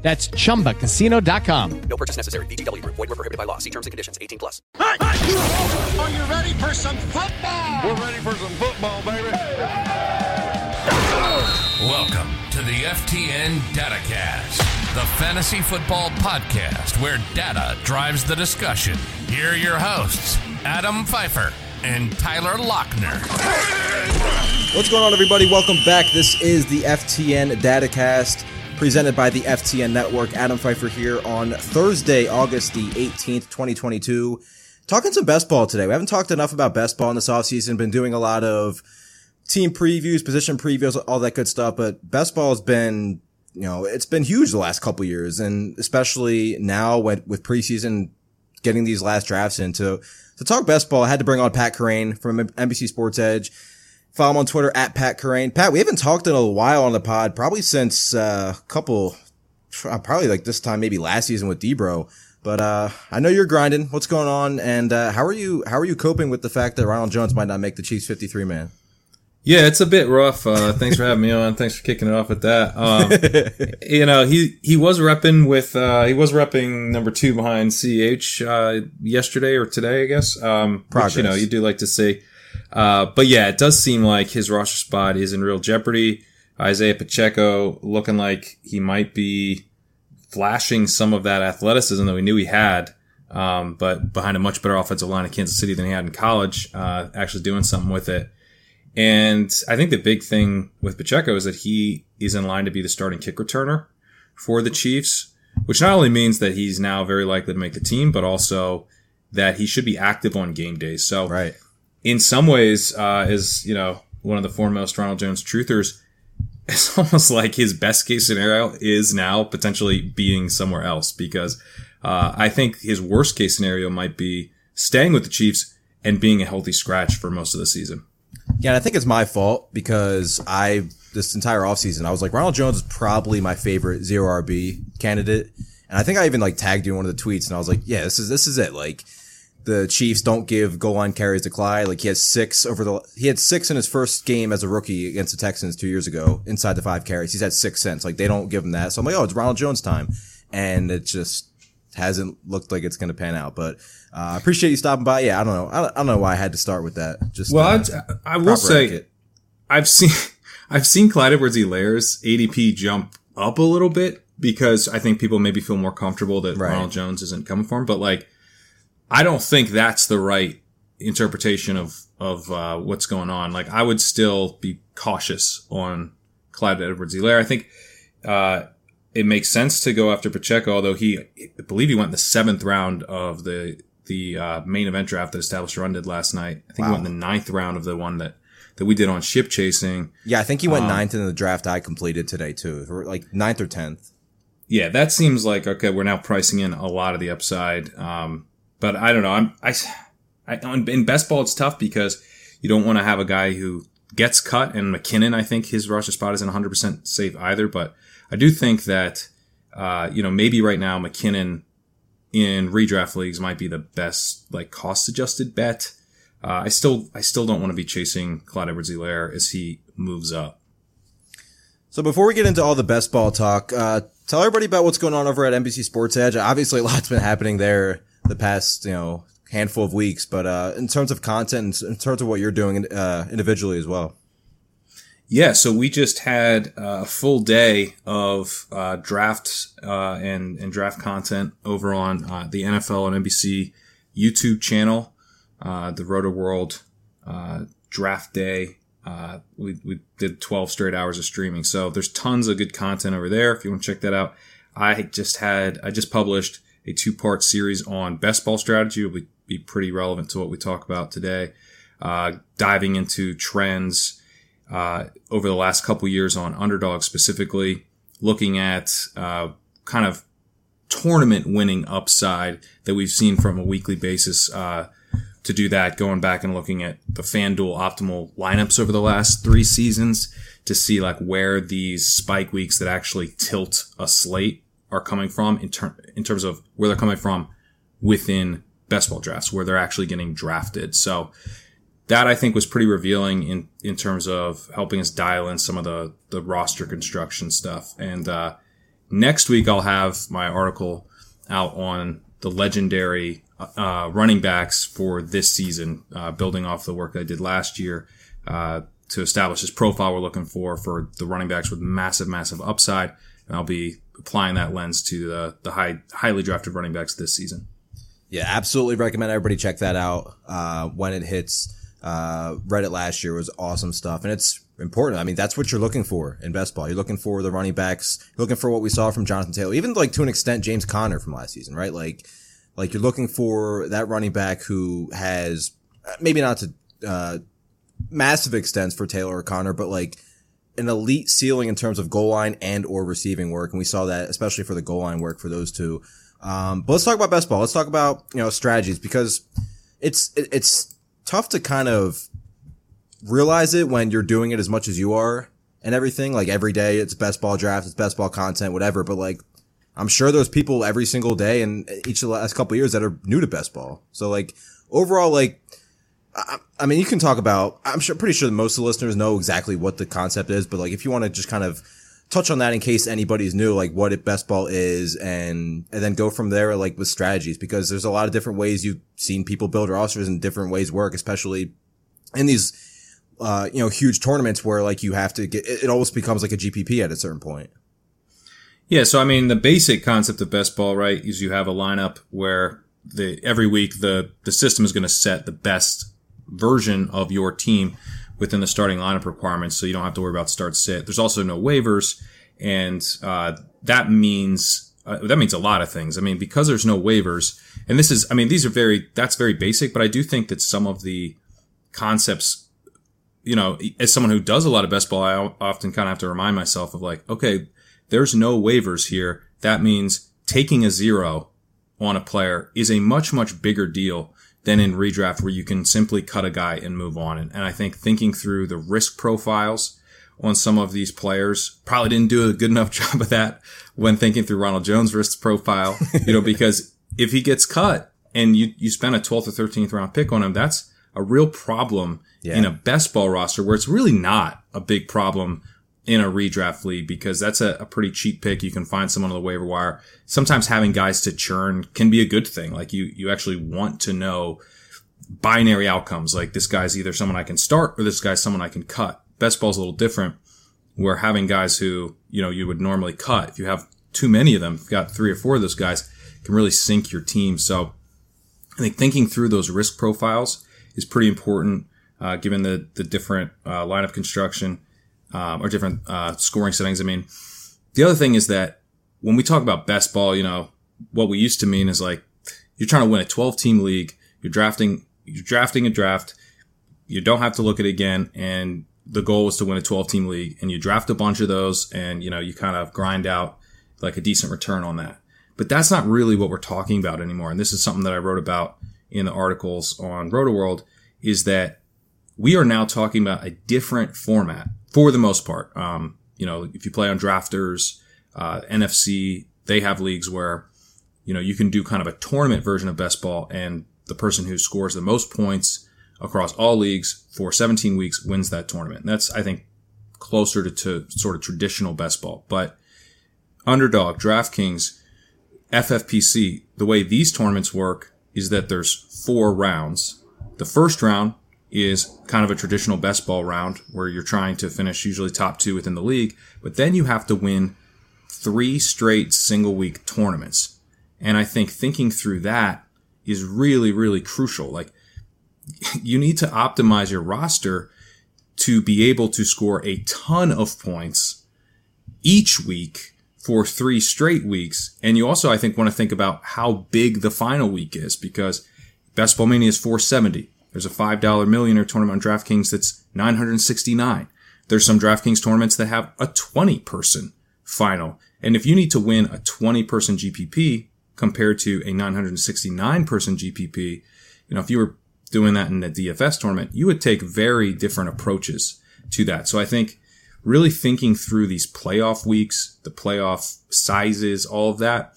That's chumbacasino.com. No purchase necessary. VGW Group. Void were prohibited by law. See terms and conditions. 18 plus. Are you ready for some football? We're ready for some football, baby. Welcome to the FTN DataCast, the fantasy football podcast where data drives the discussion. Here are your hosts, Adam Pfeifer and Tyler Loechner. What's going on, everybody? Welcome back. This is the FTN DataCast presented by the FTN Network. Adam Pfeifer here on Thursday, August the 18th, 2022. Talking some best ball today. We haven't talked enough about best ball in this offseason. Been doing a lot of team previews, position previews, all that good stuff. But best ball has been, you know, it's been huge the last couple years, and especially now with, with preseason getting these last drafts in. To, to talk best ball, I had to bring on Pat Kerrane from NBC Sports Edge. Follow him on Twitter at Pat Kerrane. Pat, we haven't talked in a while on the pod, probably since a uh, couple, probably like this time, maybe last season with Debro. But uh, I know you're grinding. What's going on? And uh, how are you? How are you coping with the fact that Ronald Jones might not make the Chiefs 53 man? Yeah, it's a bit rough. Uh, thanks for having me on. Thanks for kicking it off with that. Um, you know, he he was repping with uh, he was repping number two behind Ch uh, yesterday or today, I guess. Um, Progress. Which, you know, you do like to see. Uh, but yeah, it does seem like his roster spot is in real jeopardy. Isaiah Pacheco looking like he might be flashing some of that athleticism that we knew he had, um, but behind a much better offensive line in Kansas City than he had in college, uh, actually doing something with it. And I think the big thing with Pacheco is that he is in line to be the starting kick returner for the Chiefs, which not only means that he's now very likely to make the team, but also that he should be active on game days. So right in some ways, uh, is you know one of the foremost Ronald Jones truthers. It's almost like his best case scenario is now potentially being somewhere else because uh, I think his worst case scenario might be staying with the Chiefs and being a healthy scratch for most of the season. Yeah, and I think it's my fault because I this entire offseason I was like Ronald Jones is probably my favorite zero RB candidate. And I think I even like tagged you in one of the tweets and I was like, yeah, this is this is it. Like the Chiefs don't give goal line carries to Clyde. Like he has six over the, he had six in his first game as a rookie against the Texans two years ago inside the five carries. He's had six since. Like they don't give him that. So I'm like, oh, it's Ronald Jones time. And it just hasn't looked like it's going to pan out. But uh, I uh, appreciate you stopping by. Yeah, I don't know. I don't, know why I had to start with that. Just well, uh, I, I will say, etiquette. I've seen I've seen Clyde Edwards-Helaire's ADP jump up a little bit because I think people maybe feel more comfortable that right. Ronald Jones isn't coming for him. But like I don't think that's the right interpretation of of uh, what's going on. Like I would still be cautious on Clyde Edwards-Helaire. I think uh, it makes sense to go after Pacheco, although he I believe he went in the seventh round of the the uh, main event draft that Established Run did last night. I think wow. he went in the ninth round of the one that that we did on ship chasing. Yeah, I think he went um, ninth in the draft I completed today too, or like ninth or tenth. Yeah, that seems like okay. We're now pricing in a lot of the upside. Um, but I don't know. I'm I, I in best ball it's tough because you don't want to have a guy who gets cut. And McKinnon, I think his roster spot isn't 100 percent safe either. But I do think that uh, you know maybe right now McKinnon in redraft leagues might be the best like cost adjusted bet. Uh, I still I still don't want to be chasing Clyde Edwards-Helaire as he moves up. So before we get into all the best ball talk, uh, tell everybody about what's going on over at NBC Sports Edge. Obviously, a lot's been happening there the past, you know, handful of weeks, but, uh, in terms of content, in terms of what you're doing, uh, individually as well. Yeah, so we just had a full day of uh, draft uh, and and draft content over on uh, the NFL and NBC YouTube channel, uh, the Roto World uh, Draft Day. Uh, we, we did 12 straight hours of streaming. So there's tons of good content over there. If you want to check that out, I just had, I just published a two part series on best ball strategy. Will be pretty relevant to what we talk about today. Uh, diving into trends, uh, over the last couple years on underdog specifically, looking at, uh, kind of tournament winning upside that we've seen from a weekly basis, uh, to do that, going back and looking at the FanDuel optimal lineups over the last three seasons to see like where these spike weeks that actually tilt a slate are coming from in, ter- in terms of where they're coming from within best ball drafts, where they're actually getting drafted. So that I think was pretty revealing in, in terms of helping us dial in some of the, the roster construction stuff. And, uh, next week I'll have my article out on the legendary uh, running backs for this season, uh, building off the work I did last year uh, to establish this profile we're looking for for the running backs with massive, massive upside. And I'll be applying that lens to the the high, highly drafted running backs this season. Yeah, absolutely recommend everybody check that out uh, when it hits. Uh, read it last year was awesome stuff, and it's important. I mean, that's what you're looking for in best ball. You're looking for the running backs. You're looking for what we saw from Jonathan Taylor, even like to an extent James Conner from last season, right? Like like you're looking for that running back who has maybe not to uh, massive extents for Taylor or Conner, but like an elite ceiling in terms of goal line and or receiving work. And we saw that especially for the goal line work for those two. Um, but let's talk about best ball. Let's talk about, you know, strategies because it's, it, it's tough to kind of realize it when you're doing it as much as you are and everything. Like every day it's best ball draft, it's best ball content, whatever. But like I'm sure there's people every single day and each of the last couple years that are new to best ball. So like overall, like, I, I, mean, you can talk about, I'm sure, pretty sure most of the listeners know exactly what the concept is, but like if you want to just kind of touch on that in case anybody's new, like what it best ball is and, and then go from there, like with strategies, because there's a lot of different ways you've seen people build rosters and different ways work, especially in these, uh, you know, huge tournaments where like you have to get, it, it almost becomes like a GPP at a certain point. Yeah, so I mean, the basic concept of best ball, right, is you have a lineup where the every week the the system is going to set the best version of your team within the starting lineup requirements, so you don't have to worry about start sit. There's also no waivers, and uh, that means uh, that means a lot of things. I mean, because there's no waivers, and this is, I mean, these are very that's very basic, but I do think that some of the concepts, you know, as someone who does a lot of best ball, I often kind of have to remind myself of like, okay there's no waivers here. That means taking a zero on a player is a much, much bigger deal than in redraft where you can simply cut a guy and move on. And, and I think thinking through the risk profiles on some of these players probably didn't do a good enough job of that when thinking through Ronald Jones' risk profile, you know, because if he gets cut and you, you spend a 12th or 13th round pick on him, that's a real problem yeah. in a best ball roster where it's really not a big problem in a redraft league because that's a, a, pretty cheap pick. You can find someone on the waiver wire. Sometimes having guys to churn can be a good thing. Like you, you actually want to know binary outcomes. Like this guy's either someone I can start or this guy's someone I can cut. Best ball's a little different where having guys who, you know, you would normally cut. If you have too many of them, you've got three or four of those guys can really sink your team. So I think thinking through those risk profiles is pretty important, uh, given the, the different, uh, lineup construction um, or different uh, scoring settings. I mean, the other thing is that when we talk about best ball, you know, what we used to mean is like you're trying to win a 12 team league. You're drafting, you're drafting a draft. You don't have to look at it again. And the goal is to win a 12 team league and you draft a bunch of those and, you know, you kind of grind out like a decent return on that. But that's not really what we're talking about anymore. And this is something that I wrote about in the articles on RotoWorld is that we are now talking about a different format for the most part. Um, you know, if you play on drafters, uh, NFC, they have leagues where, you know, you can do kind of a tournament version of best ball and the person who scores the most points across all leagues for 17 weeks wins that tournament. And that's, I think, closer to, to sort of traditional best ball. But underdog, DraftKings, FFPC, the way these tournaments work is that there's four rounds. The first round is kind of a traditional best ball round where you're trying to finish usually top two within the league, but then you have to win three straight single week tournaments. And I think thinking through that is really, really crucial. Like you need to optimize your roster to be able to score a ton of points each week for three straight weeks. And you also, I think, want to think about how big the final week is because Best Ball Mania is 470. There's a $5 millionaire tournament on DraftKings that's 969. There's some DraftKings tournaments that have a 20 person final. And if you need to win a 20 person GPP compared to a 969 person GPP, you know, if you were doing that in a DFS tournament, you would take very different approaches to that. So I think really thinking through these playoff weeks, the playoff sizes, all of that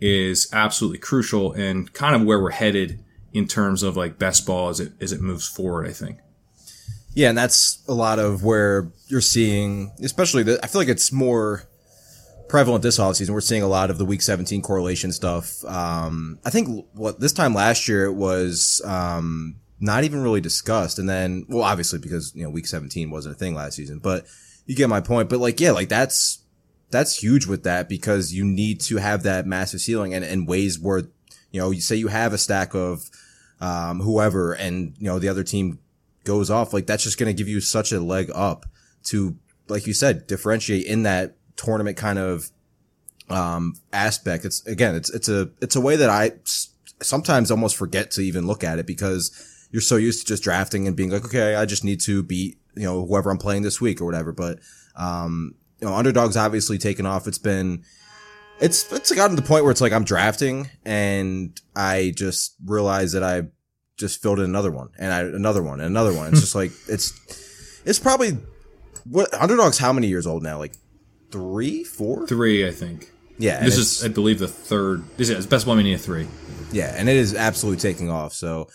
is absolutely crucial and kind of where we're headed in terms of like best ball as it as it moves forward, I think. Yeah, and that's a lot of where you're seeing, especially the, I feel like it's more prevalent this offseason. We're seeing a lot of the week 17 correlation stuff. Um, I think what this time last year it was, um, not even really discussed. And then, well, obviously because, you know, week 17 wasn't a thing last season, but you get my point. But like, yeah, like that's, that's huge with that because you need to have that massive ceiling and, and ways where, you know, you say you have a stack of, um, whoever and, you know, the other team goes off, like that's just going to give you such a leg up to, like you said, differentiate in that tournament kind of, um, aspect. It's again, it's, it's a, it's a way that I sometimes almost forget to even look at it because you're so used to just drafting and being like, okay, I just need to beat, you know, whoever I'm playing this week or whatever. But, um, you know, underdogs obviously taken off. It's been, it's, it's gotten to the point where it's like I'm drafting and I just realize that I just filled in another one and I, another one and another one. It's just like, it's, it's probably what underdogs, how many years old now? Like three, four, three, I think. Yeah. This is, I believe, the third. This is Best Ball Mania three. Yeah. And it is absolutely taking off. So,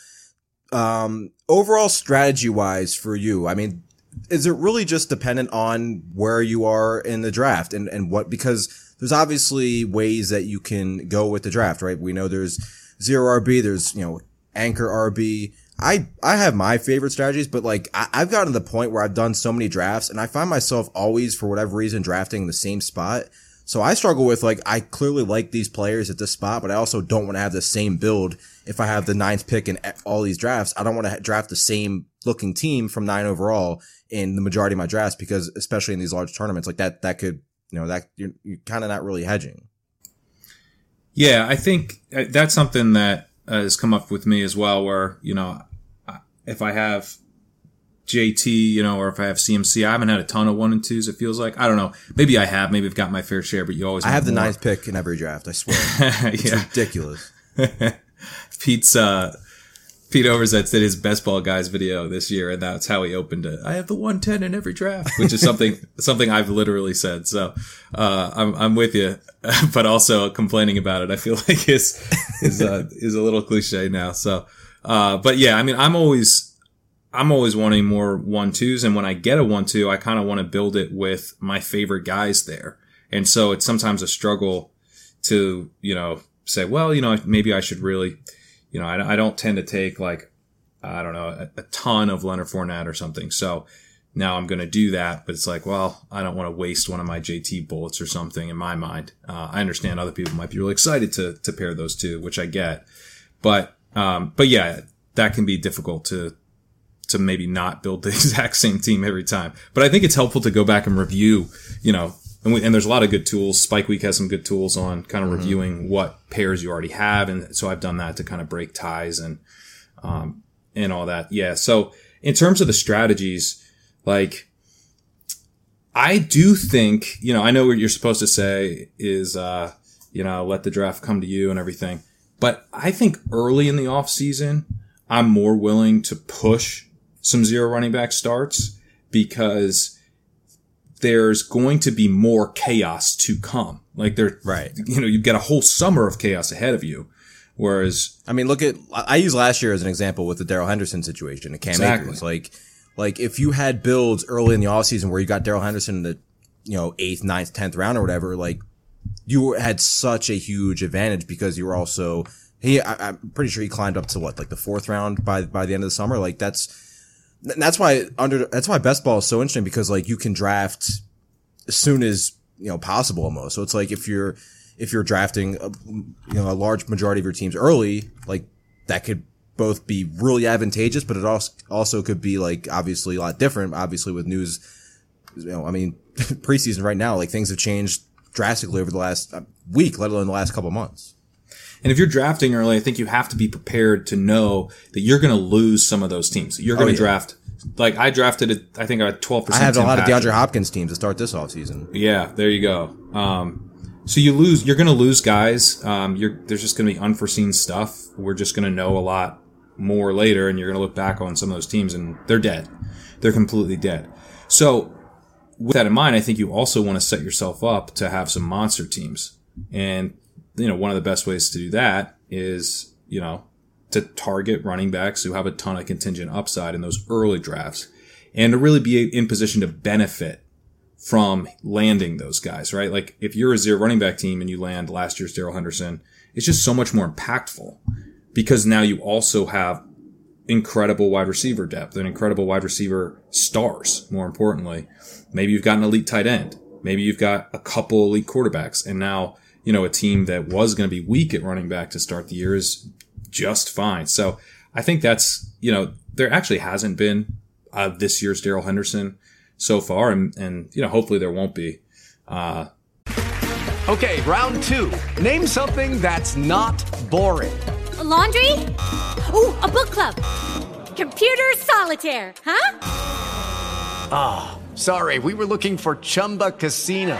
um, overall strategy wise for you, I mean, is it really just dependent on where you are in the draft and, and what, because there's obviously ways that you can go with the draft, right? We know there's zero RB, there's, you know, anchor RB. I, I have my favorite strategies, but like I, I've gotten to the point where I've done so many drafts and I find myself always, for whatever reason, drafting the same spot. So I struggle with like, I clearly like these players at this spot, but I also don't want to have the same build. If I have the ninth pick in all these drafts, I don't want to draft the same looking team from nine overall in the majority of my drafts because especially in these large tournaments like that, that could, you know, that you're, you're kind of not really hedging. Yeah. I think uh, that's something that uh, has come up with me as well, where, you know, if I have JT, you know, or if I have CMC, I haven't had a ton of one and twos. It feels like I don't know. Maybe I have. Maybe I've got my fair share, but you always. I have the more. ninth pick in every draft. I swear, it's yeah. ridiculous. Pete's uh, Pete Overzet did his best ball guys video this year, and that's how he opened it. I have the one ten in every draft, which is something something I've literally said. So uh, I'm I'm with you, but also complaining about it. I feel like is is uh, is a little cliche now. So, uh, but yeah, I mean, I'm always I'm always wanting more one twos. And when I get a one two, I kind of want to build it with my favorite guys there. And so it's sometimes a struggle to, you know, say, well, you know, maybe I should really, you know, I, I don't tend to take like, I don't know, a, a ton of Leonard Fournette or something. So now I'm going to do that, but it's like, well, I don't want to waste one of my JT bullets or something in my mind. Uh, I understand other people might be really excited to, to pair those two, which I get, but, um, but yeah, that can be difficult to, to maybe not build the exact same team every time. But I think it's helpful to go back and review, you know, and, we, and there's a lot of good tools. Spike Week has some good tools on kind of mm-hmm. reviewing what pairs you already have. And so I've done that to kind of break ties and, um, and all that. Yeah. So in terms of the strategies, like, I do think, you know, I know what you're supposed to say is, uh, you know, let the draft come to you and everything. But I think early in the off season, I'm more willing to push some zero running back starts because there's going to be more chaos to come. Like there, right. You know, you've got a whole summer of chaos ahead of you. Whereas, I mean, look at, I use last year as an example with the Darrell Henderson situation and Cam exactly. Akers. Like, like if you had builds early in the offseason where you got Darrell Henderson in the, you know, eighth, ninth, tenth round or whatever, like you had such a huge advantage because you were also, he, I, am pretty sure he climbed up to what, like the fourth round by, by the end of the summer. Like that's, that's why under that's why best ball is so interesting because like you can draft as soon as you know possible almost. So it's like if you're if you're drafting a, you know a large majority of your teams early, like that could both be really advantageous, but it also also could be like obviously a lot different. Obviously, with news, you know, I mean, preseason right now, like things have changed drastically over the last uh, week, let alone the last couple months. And if you're drafting early, I think you have to be prepared to know that you're going to lose some of those teams. You're going to Oh, yeah. draft. Like I drafted it, I think I had 12%. I had a lot of. DeAndre Hopkins teams to start this offseason. Yeah, there you go. Um, so you lose, you're going to lose guys. Um, you're, there's just going to be unforeseen stuff. We're just going to know a lot more later and you're going to look back on some of those teams and they're dead. They're completely dead. So with that in mind, I think you also want to set yourself up to have some monster teams. And, you know, one of the best ways to do that is, you know, to target running backs who have a ton of contingent upside in those early drafts and to really be in position to benefit from landing those guys, right? Like if you're a zero running back team and you land last year's Darrell Henderson, it's just so much more impactful because now you also have incredible wide receiver depth and incredible wide receiver stars, more importantly. Maybe you've got an elite tight end. Maybe you've got a couple elite quarterbacks and now, you know, a team that was going to be weak at running back to start the year is just fine. So I think that's, you know, there actually hasn't been uh, this year's Darrell Henderson so far. And, and, you know, hopefully there won't be. Uh, Okay, round two. Name something that's not boring. A laundry? Ooh, a book club. Computer solitaire, huh? Ah, sorry, we were looking for Chumba Casino.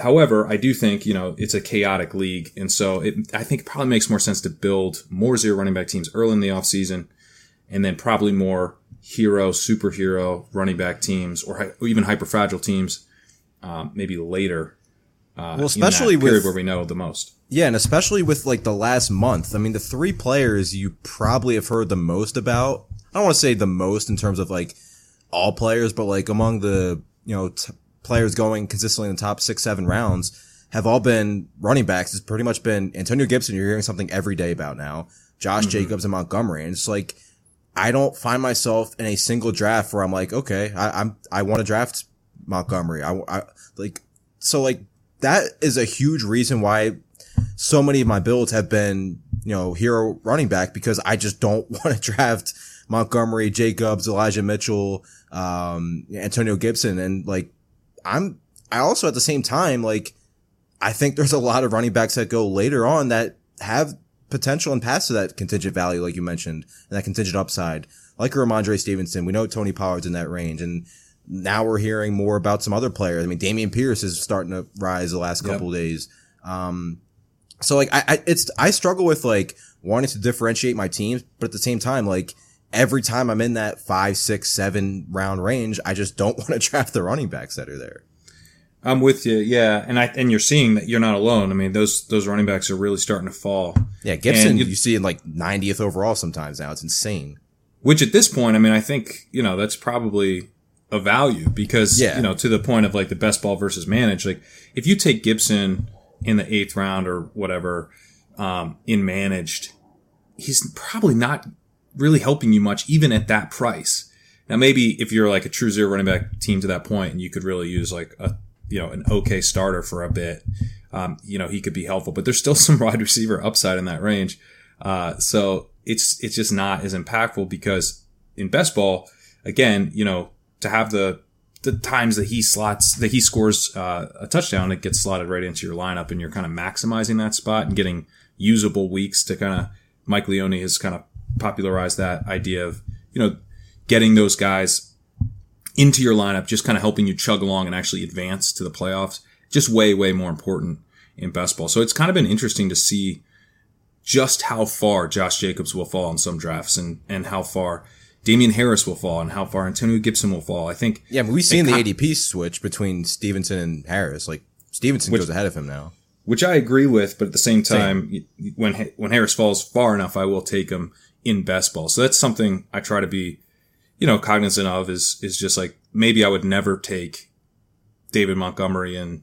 however, I do think, you know, it's a chaotic league. And so it, I think it probably makes more sense to build more zero running back teams early in the offseason and then probably more hero, superhero running back teams or, or even hyper fragile teams, um, maybe later. Uh, Well, especially in that period with- where we know the most. Yeah, and especially with like the last month. I mean, the three players you probably have heard the most about. I don't want to say the most in terms of like all players, but like among the you know t- players going consistently in the top six, seven rounds have all been running backs. It's pretty much been Antonio Gibson. You're hearing something every day about now. Josh Jacobs and Montgomery, and it's like I don't find myself in a single draft where I'm like, okay, I, I'm I want to draft Montgomery. I, I like so like that is a huge reason why so many of my builds have been, you know, hero running back because I just don't want to draft Montgomery, Jacobs, Elijah Mitchell, um, Antonio Gibson. And like, I'm, I also at the same time, like, I think there's a lot of running backs that go later on that have potential and pass to that contingent value, like you mentioned, and that contingent upside, like Rhamondre Stevenson. We know Tony Pollard's in that range. And now we're hearing more about some other players. I mean, Dameon Pierce is starting to rise the last Yep. couple of days. Um, so like I, I it's I struggle with like wanting to differentiate my teams, but at the same time, like every time I'm in that five, six, seven round range, I just don't want to draft the running backs that are there. I'm with you. Yeah. And I, and you're seeing that you're not alone. I mean, those, those running backs are really starting to fall. Yeah, Gibson, you, you- see in like 90th overall sometimes now. It's insane. Which at this point, I mean, I think, you know, that's probably a value because, Yeah. you know, to the point of like the best ball versus managed, like if you take Gibson in the eighth round or whatever, um, in managed, he's probably not really helping you much, even at that price. Now, maybe if you're like a true zero running back team to that point and you could really use like a, you know, an okay starter for a bit, um, you know, he could be helpful, but there's still some wide receiver upside in that range. Uh, so it's, it's just not as impactful because in best ball, again, you know, to have the, the times that he slots, that he scores, uh, a touchdown, it gets slotted right into your lineup and you're kind of maximizing that spot and getting usable weeks to kind of, Mike Leone has kind of popularized that idea of, you know, getting those guys into your lineup, just kind of helping you chug along and actually advance to the playoffs. Just way, way more important. in best ball. So it's kind of been interesting to see just how far Josh Jacobs will fall in some drafts and, and how far Damien Harris will fall and how far Antonio Gibson will fall. I think. Yeah, we've seen the ADP switch between Stevenson and Harris. Like Stevenson Which- goes ahead of him now. which I agree with, but at the same time, y- when when Harris falls far enough, I will take him in best ball. So that's something I try to be, you know, cognizant of. Is is just like maybe I would never take David Montgomery and.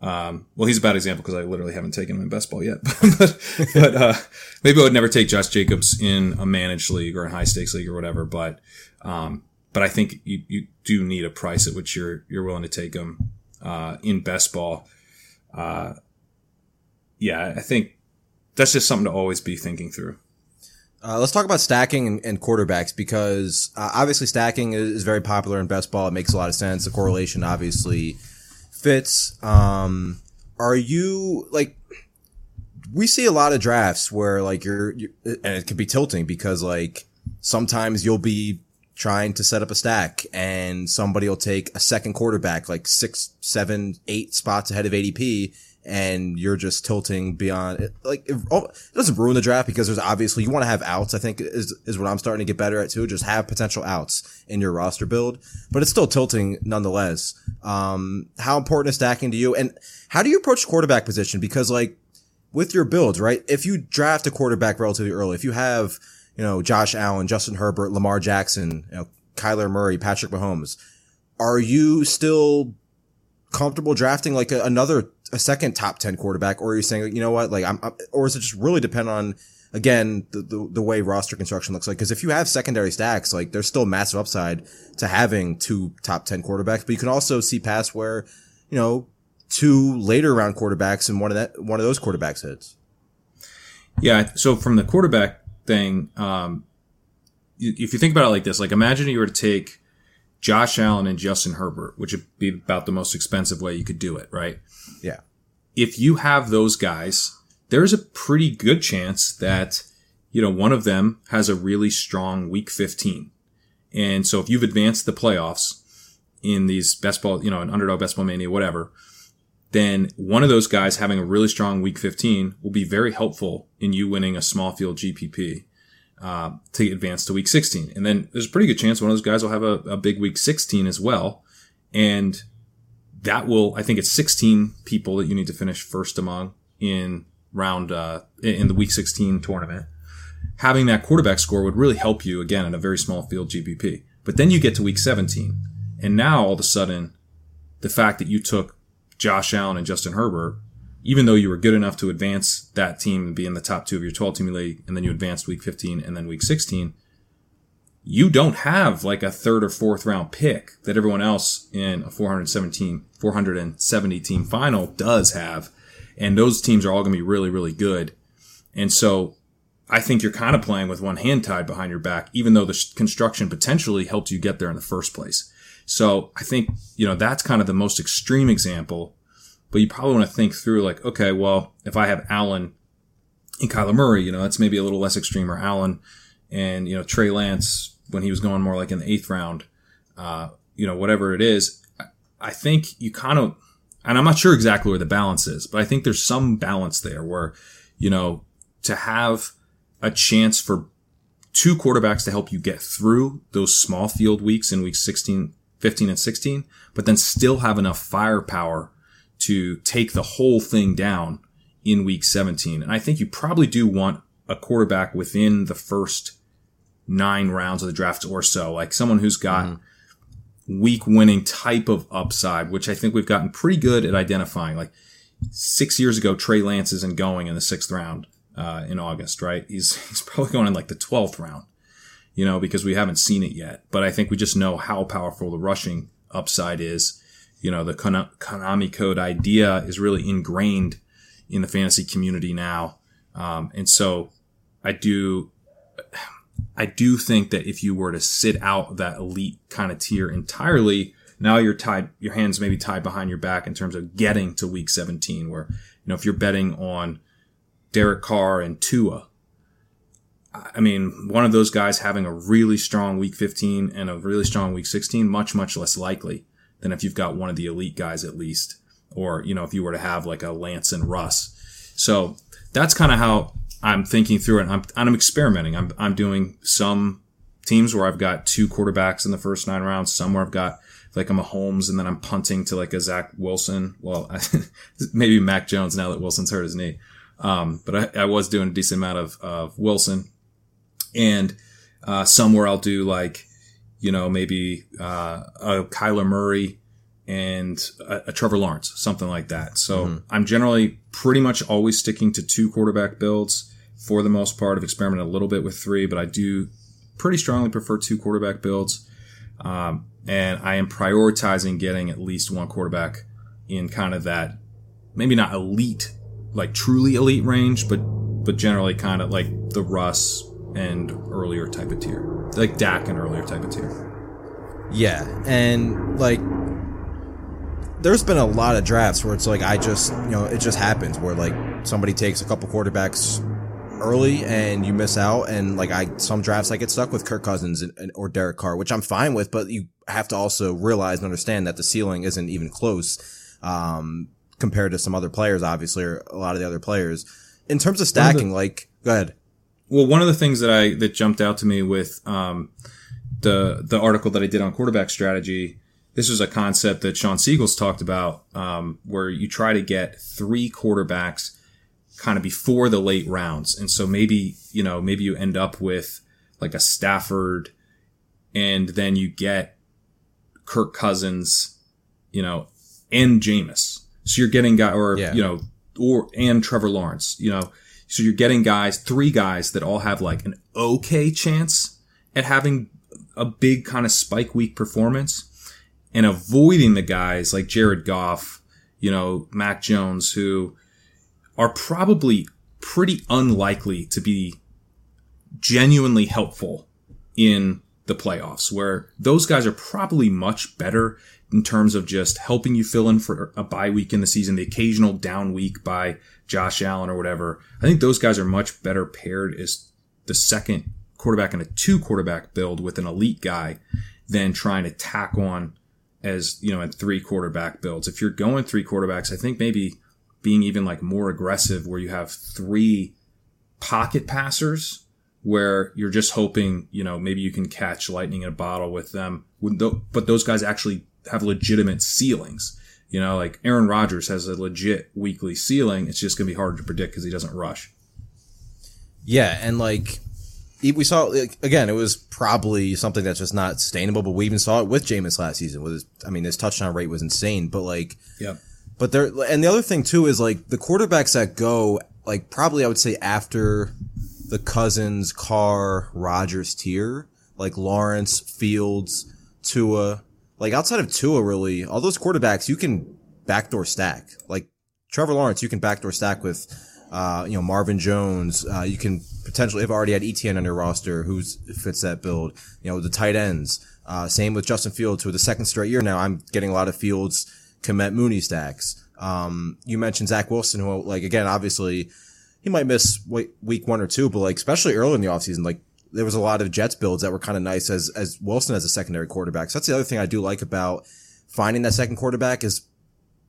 Um, well, he's a bad example because I literally haven't taken him in best ball yet, but, but, uh, maybe I would never take Josh Jacobs in a managed league or a high stakes league or whatever. But, um, but I think you, you do need a price at which you're, you're willing to take him, uh, in best ball. Uh, yeah, I think that's just something to always be thinking through. Uh, let's talk about stacking and, and quarterbacks because uh, obviously stacking is, is very popular in best ball. It makes a lot of sense. The correlation obviously fits. Um, are you like? We see a lot of drafts where like you're, you and it can be tilting because like sometimes you'll be trying to set up a stack and somebody will take a second quarterback like six, seven, eight spots ahead of ADP and you're just tilting beyond like it, oh, it doesn't ruin the draft because there's obviously you want to have outs i think is is what i'm starting to get better at too just have potential outs in your roster build but it's still tilting nonetheless. Um how important is stacking to you? And how do you approach quarterback position? Because like with your builds right if you draft a quarterback relatively early if you have you know josh allen justin herbert lamar jackson you know kyler murray patrick mahomes are you still comfortable drafting like a, another a second top 10 quarterback or are you saying you know what like I'm, or is it just really depend on again the, the, the way roster construction looks like because if you have secondary stacks like there's still massive upside to having two top 10 quarterbacks but you can also see past where you know two later round quarterbacks and one of that one of those quarterbacks hits Yeah. So from the quarterback thing, um, if you think about it like this, like imagine you were to take Josh Allen and Justin Herbert, which would be about the most expensive way you could do it, right? If you have those guys, there's a pretty good chance that, you know, one of them has a really strong week 15. And so if you've advanced the playoffs in these best ball, you know, an underdog best ball mania, whatever, then one of those guys having a really strong week 15 will be very helpful in you winning a small field GPP uh, to advance to week 16. And then there's a pretty good chance one of those guys will have a, a big week 16 as well. And that will, I think it's 16 people that you need to finish first among in round, uh, in the week 16 tournament. Having that quarterback score would really help you again in a very small field GPP. But then you get to week 17 and now all of a sudden the fact that you took Josh Allen and Justin Herbert, even though you were good enough to advance that team and be in the top two of your 12 team league, and then you advanced week 15 and then week 16, you don't have like a third or fourth round pick that everyone else in a 417, 470 team final does have. And those teams are all going to be really, really good. And so I think you're kind of playing with one hand tied behind your back, even though the construction potentially helped you get there in the first place. So I think, you know, that's kind of the most extreme example, but you probably want to think through like, okay, well, if I have Allen and Kyler Murray, you know, that's maybe a little less extreme or Allen and, you know, Trey Lance when he was going more like in the eighth round, uh, you know, whatever it is. I- think you kind of, and I'm not sure exactly where the balance is, but I think there's some balance there where, you know, to have a chance for two quarterbacks to help you get through those small field weeks in weeks 16, 15 and 16, but then still have enough firepower to take the whole thing down in week 17. And I think you probably do want a quarterback within the first nine rounds of the draft or so, like someone who's got week winning type of upside, which I think we've gotten pretty good at identifying. Like six years ago, Trey Lance isn't going in the sixth round uh, in August, right? He's he's probably going in like the twelfth round, you know, because we haven't seen it yet. But I think we just know how powerful the rushing upside is. You know, the Konami code idea is really ingrained in the fantasy community now, um, and so I do. I do think that if you were to sit out that elite kind of tier entirely, now you're tied, your hands may be tied behind your back in terms of getting to week 17, where, you know, if you're betting on Derek Carr and Tua, I mean, one of those guys having a really strong week 15 and a really strong week 16, much, much less likely than if you've got one of the elite guys at least or you know if you were to have like a Lance and Russ. So that's kind of how I'm thinking through it. I'm and I'm experimenting. I'm I'm doing some teams where I've got two quarterbacks in the first nine rounds. Some where I've got like I'm a Mahomes and then I'm punting to like a Zach Wilson. Well, maybe Mac Jones now that Wilson's hurt his knee. Um, but I, I, was doing a decent amount of, of Wilson and, uh, somewhere I'll do like, you know, maybe, uh, a Kyler Murray and a, a, Trevor Lawrence, something like that. So mm-hmm. I'm generally pretty much always sticking to two quarterback builds for the most part. I've experimented a little bit with three, but I do pretty strongly prefer two quarterback builds. Um, and I am prioritizing getting at least one quarterback in kind of that maybe not elite, like truly elite range, but but generally kind of like the Russ and earlier type of tier, like Dak and earlier type of tier. Yeah, and like there's been a lot of drafts where it's like I just you know it just happens where like somebody takes a couple quarterbacks early and you miss out. And like I, some drafts I get stuck with Kirk Cousins and, and, or Derek Carr, which I'm fine with, but you have to also realize and understand that the ceiling isn't even close, um, compared to some other players, obviously, or a lot of the other players. In terms of stacking, the, like, go ahead. Well, one of the things that I, that jumped out to me with, um, the, the article that I did on quarterback strategy, this is a concept that Sean Siegel's talked about, um, where you try to get three quarterbacks kind of before the late rounds. And so maybe, you know, maybe you end up with like a Stafford and then you get Kirk Cousins, you know, and Jameis. So you're getting guy or, yeah. you know, or, and Trevor Lawrence, you know, so you're getting guys, three guys that all have like an okay chance at having a big kind of spike week performance and avoiding the guys like Jared Goff, you know, Mac Jones, who, are probably pretty unlikely to be genuinely helpful in the playoffs, where those guys are probably much better in terms of just helping you fill in for a bye week in the season, the occasional down week by Josh Allen or whatever. I think those guys are much better paired as the second quarterback in a two quarterback build with an elite guy than trying to tack on as, you know, in three quarterback builds. If you're going three quarterbacks, I think maybe being even like more aggressive where you have three pocket passers where you're just hoping, you know, maybe you can catch lightning in a bottle with them. But those guys actually have legitimate ceilings. You know, like Aaron Rodgers has a legit weekly ceiling. It's just going to be hard to predict because he doesn't rush. Yeah. And like, we saw like, again, it was probably something that's just not sustainable, but we even saw it with Jameis last season. With his, I mean, his touchdown rate was insane, but like, yeah but there, and the other thing too is like the quarterbacks that go, like probably I would say after the Cousins, Carr, Rodgers tier, like Lawrence, Fields, Tua, like outside of Tua, really, all those quarterbacks you can backdoor stack. Like Trevor Lawrence, you can backdoor stack with, uh, you know, Marvin Jones. Uh, you can potentially have already had ETN on your roster who fits that build. You know, the tight ends. Uh, same with Justin Fields, who the second straight year now I'm getting a lot of Fields Kmet Mooney stacks. Um, you mentioned Zach Wilson, who, like, again, obviously, he might miss week one or two, but like, especially early in the offseason, like, there was a lot of Jets builds that were kind of nice as, as Wilson as a secondary quarterback. So that's the other thing I do like about finding that second quarterback is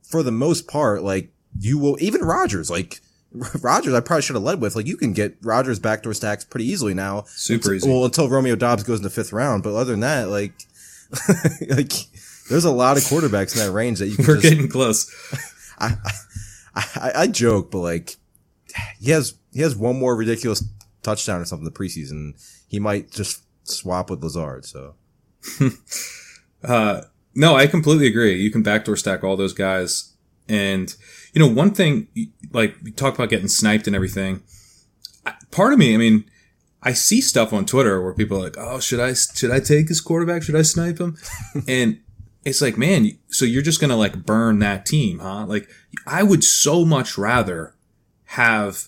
for the most part, like, you will, even Rodgers, like, Rodgers, I probably should have led with, like, you can get Rodgers backdoor stacks pretty easily now. Super easy. Well, until Romeo Doubs goes in the fifth round. But other than that, like, like, there's a lot of quarterbacks in that range that you can. We're just, getting close. I, I, I joke, but like, he has he has one more ridiculous touchdown or something the preseason. He might just swap with Lazard. So, uh, no, I completely agree. You can backdoor stack all those guys, and you know one thing, like we talk about getting sniped and everything. Part of me, I mean, I see stuff on Twitter where people are like, "Oh, should I should I take his quarterback? Should I snipe him?" and it's like, man, so you're just going to like burn that team, huh? Like I would so much rather have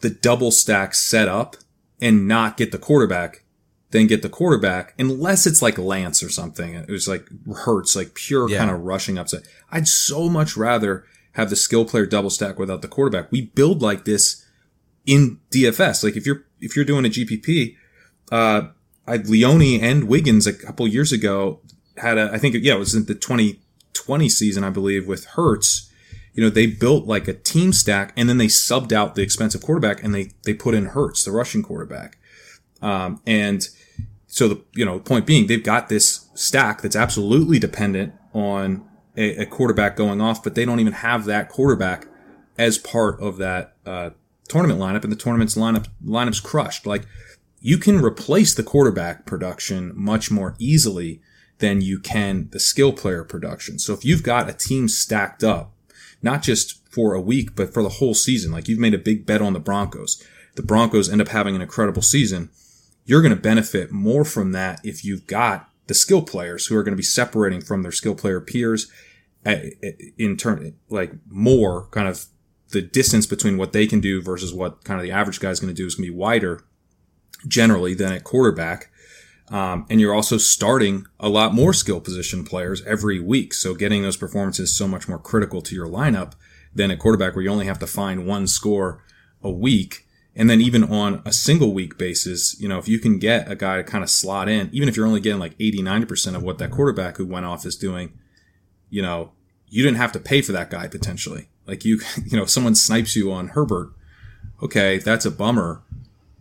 the double stack set up and not get the quarterback than get the quarterback unless it's like Lance or something. It was like Hurts, like pure yeah. kind of rushing upset. I'd so much rather have the skill player double stack without the quarterback. We build like this in DFS. Like if you're, if you're doing a GPP, uh, I Leone and Wiggins a couple years ago had a, I think, yeah, it was in the 2020 season, I believe, with Hurts. you know, they built like a team stack and then they subbed out the expensive quarterback and they, they put in Hurts the Russian quarterback. Um, and so the, you know, point being, they've got this stack that's absolutely dependent on a, a quarterback going off, but they don't even have that quarterback as part of that, uh, tournament lineup and the tournament's lineup, lineup's crushed. Like you can replace the quarterback production much more easily than you can the skill player production. So if you've got a team stacked up, not just for a week, but for the whole season, like you've made a big bet on the Broncos, the Broncos end up having an incredible season. You're going to benefit more from that if you've got the skill players who are going to be separating from their skill player peers in turn, like more kind of the distance between what they can do versus what kind of the average guy is going to do is going to be wider generally than at quarterback. Um, and you're also starting a lot more skill position players every week. So getting those performances so much more critical to your lineup than at quarterback where you only have to find one score a week. And then even on a single week basis, you know, if you can get a guy to kind of slot in, even if you're only getting like 80, 90% of what that quarterback who went off is doing, you know, you didn't have to pay for that guy potentially. Like you, you know, someone snipes you on Herbert. Okay. That's a bummer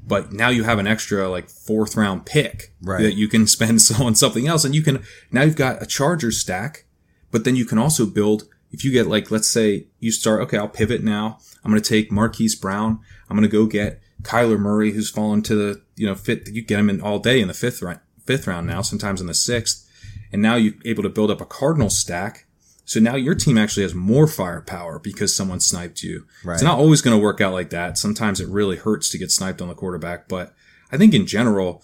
but now you have an extra like fourth round pick right. that you can spend on something else. And you can, now you've got a Chargers stack, but then you can also build, if you get like, let's say you start, okay, I'll pivot now. I'm going to take Marquise Brown. I'm going to go get Kyler Murray, who's fallen to the, you know, fit, you get him in all day in the fifth round, fifth round now, sometimes in the sixth. And now you're able to build up a Cardinal stack so now your team actually has more firepower because someone sniped you. Right. It's not always going to work out like that. Sometimes it really hurts to get sniped on the quarterback, but I think in general,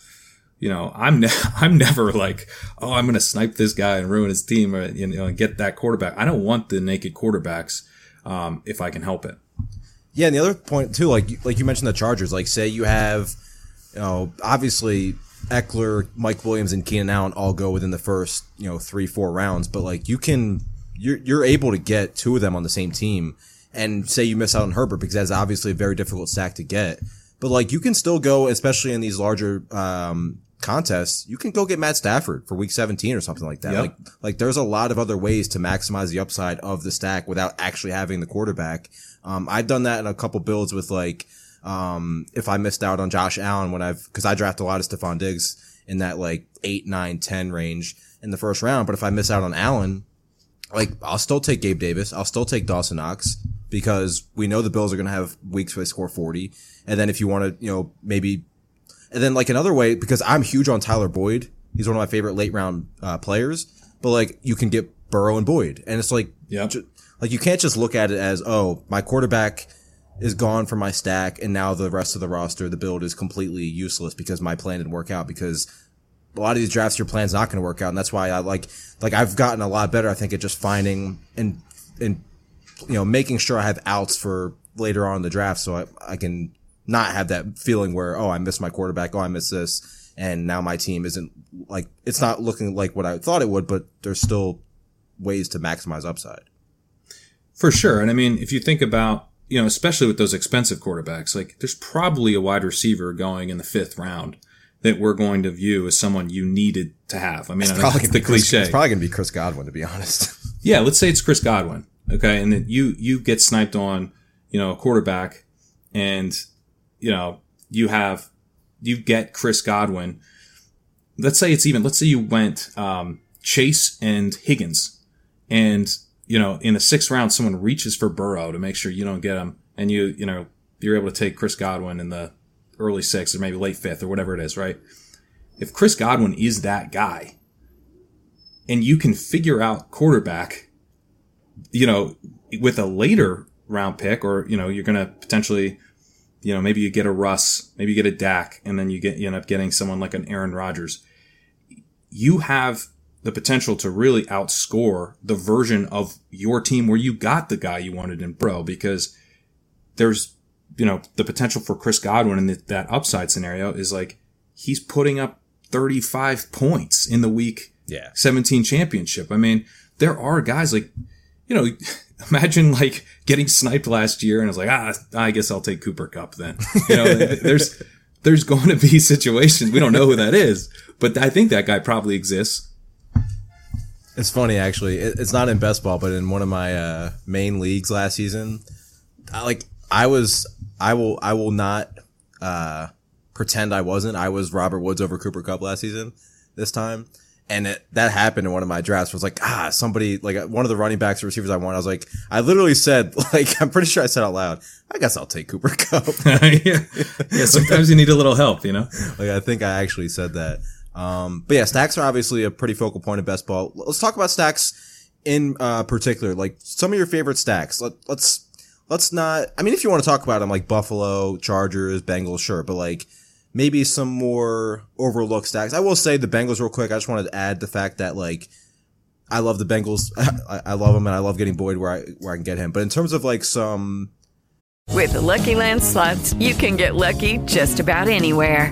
you know, I'm ne- I'm never like, oh, I'm going to snipe this guy and ruin his team or you know and get that quarterback. I don't want the naked quarterbacks um, if I can help it. Yeah, and the other point too, like like you mentioned the Chargers. Like, say you have, you know, obviously Ekeler, Mike Williams, and Keenan Allen all go within the first you know three four rounds, but like you can you're you're able to get two of them on the same team and say you miss out on Herbert because that's obviously a very difficult stack to get. But like you can still go, especially in these larger um, contests, you can go get Matt Stafford for week 17 or something like that. Yep. Like like there's a lot of other ways to maximize the upside of the stack without actually having the quarterback. Um, I've done that in a couple builds with like um, if I missed out on Josh Allen when I've because I draft a lot of Stefon Diggs in that like eight, nine, 10 range in the first round. But if I miss out on Allen, like I'll still take Gabe Davis. I'll still take Dawson Knox because we know the Bills are going to have weeks where they score 40. And then if you want to, you know, maybe, and then like another way, because I'm huge on Tyler Boyd. He's one of my favorite late round uh, players, but like you can get Burrow and Boyd. And it's like, yeah, like you can't just look at it as, oh, my quarterback is gone from my stack and now the rest of the roster, the build is completely useless because my plan didn't work out because a lot of these drafts, your plan's not going to work out, and that's why I like like I've gotten a lot better. I think at just finding and and you know making sure I have outs for later on in the draft, so I I can not have that feeling where oh I missed my quarterback, oh I missed this, and now my team isn't like it's not looking like what I thought it would, but there's still ways to maximize upside. For sure, and I mean if you think about you know especially with those expensive quarterbacks, like there's probably a wide receiver going in the fifth round that we're going to view as someone you needed to have. I mean, it's probably the Chris, cliche. It's probably going to be Chris Godwin, to be honest. yeah, let's say it's Chris Godwin. Okay, and then you you get sniped on, you know, a quarterback, and you know you have you get Chris Godwin. Let's say it's even. Let's say you went um, Chase and Higgins, and you know in the sixth round someone reaches for Burrow to make sure you don't get him, and you you know you're able to take Chris Godwin in the early sixth or maybe late fifth or whatever it is, right? If Chris Godwin is that guy and you can figure out quarterback, you know, with a later round pick or, you know, you're going to potentially, you know, maybe you get a Russ, maybe you get a Dak and then you get, you end up getting someone like an Aaron Rodgers. You have the potential to really outscore the version of your team where you got the guy you wanted in Bro because there's you know, the potential for Chris Godwin in the, that upside scenario is like he's putting up 35 points in the week yeah. 17 championship. I mean, there are guys like, you know, imagine like getting sniped last year and it's like, ah, I guess I'll take Cooper Kupp then. You know, there's, there's going to be situations. We don't know who that is, but I think that guy probably exists. It's funny actually. It, it's not in best ball, but in one of my uh, main leagues last season, I, like I was, I will, I will not uh, pretend I wasn't. I was Robert Woods over Cooper Kupp last season. This time, and it, that happened in one of my drafts. Was like, ah, somebody like one of the running backs or receivers I want. I was like, I literally said, like, I'm pretty sure I said out loud, I guess I'll take Cooper Kupp. yeah. yeah, sometimes you need a little help, you know. like I think I actually said that. Um, but yeah, stacks are obviously a pretty focal point of best ball. Let's talk about stacks in uh, particular, like some of your favorite stacks. Let, let's let's not. I mean, if you want to talk about them, like Buffalo, Chargers, Bengals, sure, but like maybe some more overlooked stacks. I will say the Bengals real quick. I just wanted to add the fact that like I love the Bengals. I, I love them and I love getting Boyd where I where I can get him. But in terms of like some With the LuckyLand slots, you can get lucky just about anywhere.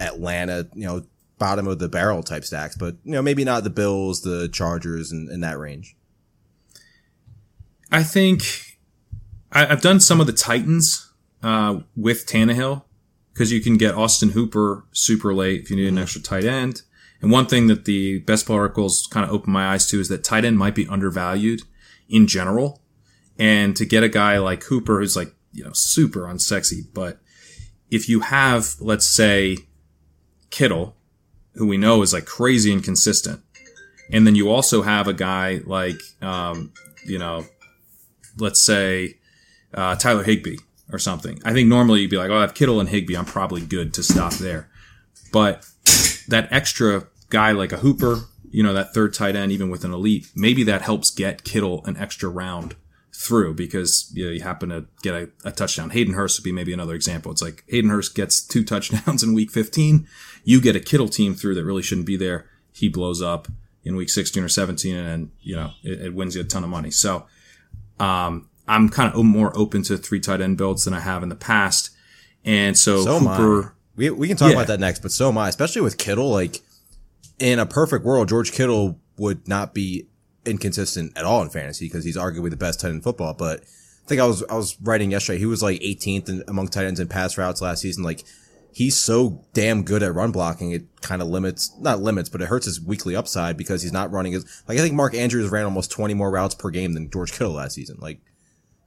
Atlanta, you know, bottom of the barrel type stacks, but you know, maybe not the Bills, the Chargers, and in that range. I think I, I've done some of the Titans uh, with Tannehill because you can get Austin Hooper super late if you need an extra tight end. And one thing that the best ball articles kind of opened my eyes to is that tight end might be undervalued in general. And to get a guy like Hooper who's like, you know, super unsexy, but if you have, let's say, Kittle, who we know is like crazy inconsistent, and then you also have a guy like, um, you know, let's say uh, Tyler Higbee or something. I think normally you'd be like, oh, I have Kittle and Higbee. I'm probably good to stop there. But that extra guy like a Hooper, you know, that third tight end, even with an elite, maybe that helps get Kittle an extra round through because you, know, you happen to get a, a touchdown. Hayden Hurst would be maybe another example. It's like Hayden Hurst gets two touchdowns in week 15. You get a Kittle team through that really shouldn't be there. He blows up in week 16 or 17 and, you know, it, it wins you a ton of money. So, um, I'm kind of more open to three tight end builds than I have in the past. And so, So. Hooper, We we can talk Yeah. about that next, but so am I, especially with Kittle. Like in a perfect world, George Kittle would not be inconsistent at all in fantasy because he's arguably the best tight end in football. But I think I was I was writing yesterday. He was like 18th in, among tight ends in pass routes last season. Like he's so damn good at run blocking. It kind of limits, not limits, but it hurts his weekly upside because he's not running as like I think Mark Andrews ran almost 20 more routes per game than George Kittle last season. Like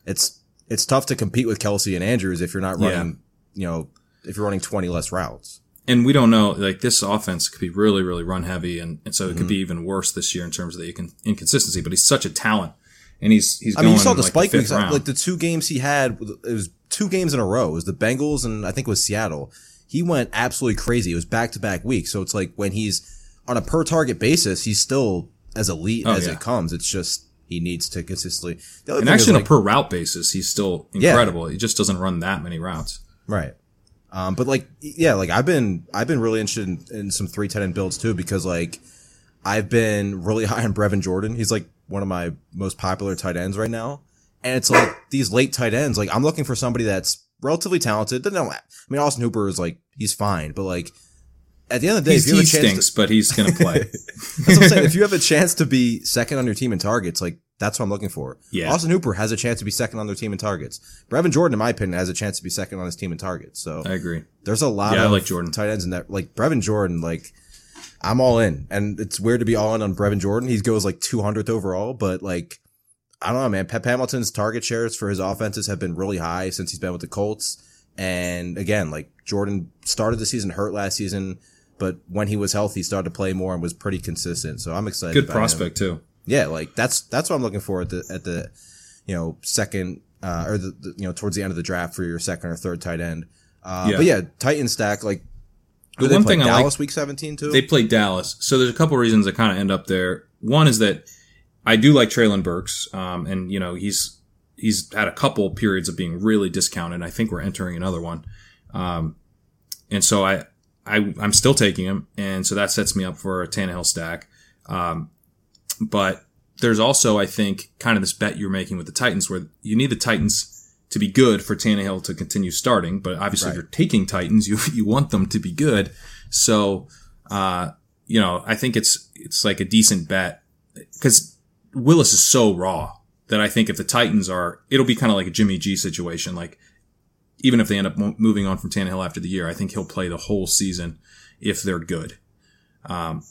it's it's tough to compete with Kelce and Andrews if you're not Yeah. running, you know, if you're running 20 less routes. And we don't know, like this offense could be really, really run heavy. And, and so it could mm-hmm. be even worse this year in terms of the incon- inconsistency, but he's such a talent and he's, he's I mean, you saw the like spike weeks, round. like the two games he had. It was two games in a row. It was the Bengals and I think it was Seattle. He went absolutely crazy. It was back to back weeks. So it's like when he's on a per target basis, he's still as elite Oh, as yeah. it comes. It's just he needs to consistently. The other and actually on like- a per route basis, he's still Yeah. incredible. He just doesn't run that many routes. Right. Um, but like, yeah, like I've been, I've been really interested in, in some three tight builds too, because like I've been really high on Brevin Jordan. He's like one of my most popular tight ends right now. And it's like these late tight ends, like I'm looking for somebody that's relatively talented. Doesn't know, I mean, Austin Hooper is like, he's fine, but like at the end of the day, He's, if you he have a chance stinks, to, but he's going to play. that's what I'm saying. If you have a chance to be second on your team in targets, like that's what I'm looking for. Yeah. Austin Hooper has a chance to be second on their team in targets. Brevin Jordan, in my opinion, has a chance to be second on his team in targets. So I agree. there's a lot Yeah, I of like Jordan. tight ends in that. Like Brevin Jordan, like I'm all in, and it's weird to be all in on Brevin Jordan. He goes like 200th overall, but like I don't know, man. Pep Hamilton's target shares for his offenses have been really high since he's been with the Colts. And again, like Jordan started the season hurt last season, but when he was healthy, started to play more and was pretty consistent. So I'm excited. Good about him. prospect too. Yeah, like that's that's what I'm looking for at the at the you know second uh, or the, the you know towards the end of the draft for your second or third tight end. Uh, Yeah. But yeah, Titan stack like. The one play? thing I like- Dallas week 17 too. They play Dallas. So there's a couple reasons that kind of end up there. One is that I do like Treylon Burks. Um, and you know, he's, he's had a couple periods of being really discounted. I think we're entering another one. Um, and so I, I, I'm still taking him. And so that sets me up for a Tannehill stack. Um, but there's also, I think, kind of this bet you're making with the Titans where you need the Titans to be good for Tannehill to continue starting. But obviously, Right. if you're taking Titans, you, you want them to be good. So, uh, you know, I think it's, it's like a decent bet because Willis is so raw that I think if the Titans are, it'll be kind of like a Jimmy G situation. Like, even if they end up moving on from Tannehill after the year, I think he'll play the whole season if they're good. Um,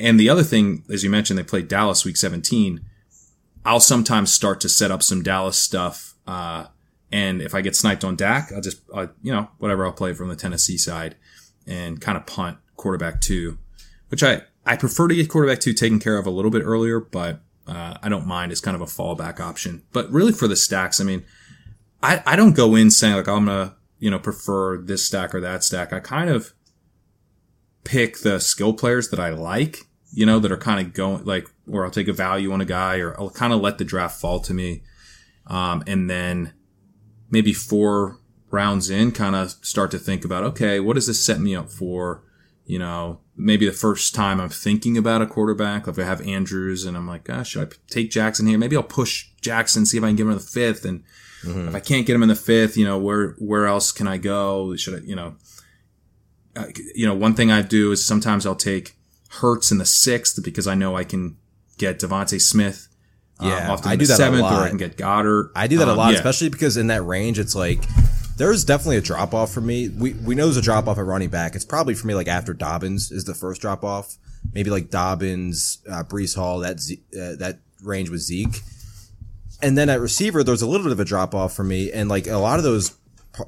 and the other thing, as you mentioned, they played Dallas week 17. I'll sometimes start to set up some Dallas stuff. Uh, and if I get sniped on Dak, I'll just, uh, you know, whatever, I'll play from the Tennessee side and kind of punt quarterback two, which I, I prefer to get quarterback two taken care of a little bit earlier, but, uh, I don't mind as kind of a fallback option. But really for the stacks, I mean, I, I don't go in saying like, I'm going to, you know, prefer this stack or that stack. I kind of pick the skill players that I like, you know, that are kind of going like, or I'll take a value on a guy or I'll kind of let the draft fall to me. Um, and then maybe four rounds in, kind of start to think about, okay, what does this set me up for? You know, maybe the first time I'm thinking about a quarterback, like if I have Andrews and I'm like, gosh, should I take Jackson here? Maybe I'll push Jackson, see if I can get him in the fifth. And if I can't get him in the fifth, you know, where, where else can I go? Should I, you know, uh, you know, one thing I do is sometimes I'll take Hurts in the sixth because I know I can get DeVonta Smith. um, Yeah, often I do the that a seventh, or. I can get Goedert. I do that a Um, lot, yeah. especially because in that range, it's like there's definitely a drop off for me. We we know there's a drop off at running back. It's probably for me like after Dobbins is the first drop off. Maybe like Dobbins, uh, Breece Hall, that Ze- uh, that range with Zeke, and then at receiver, there's a little bit of a drop off for me. And like a lot of those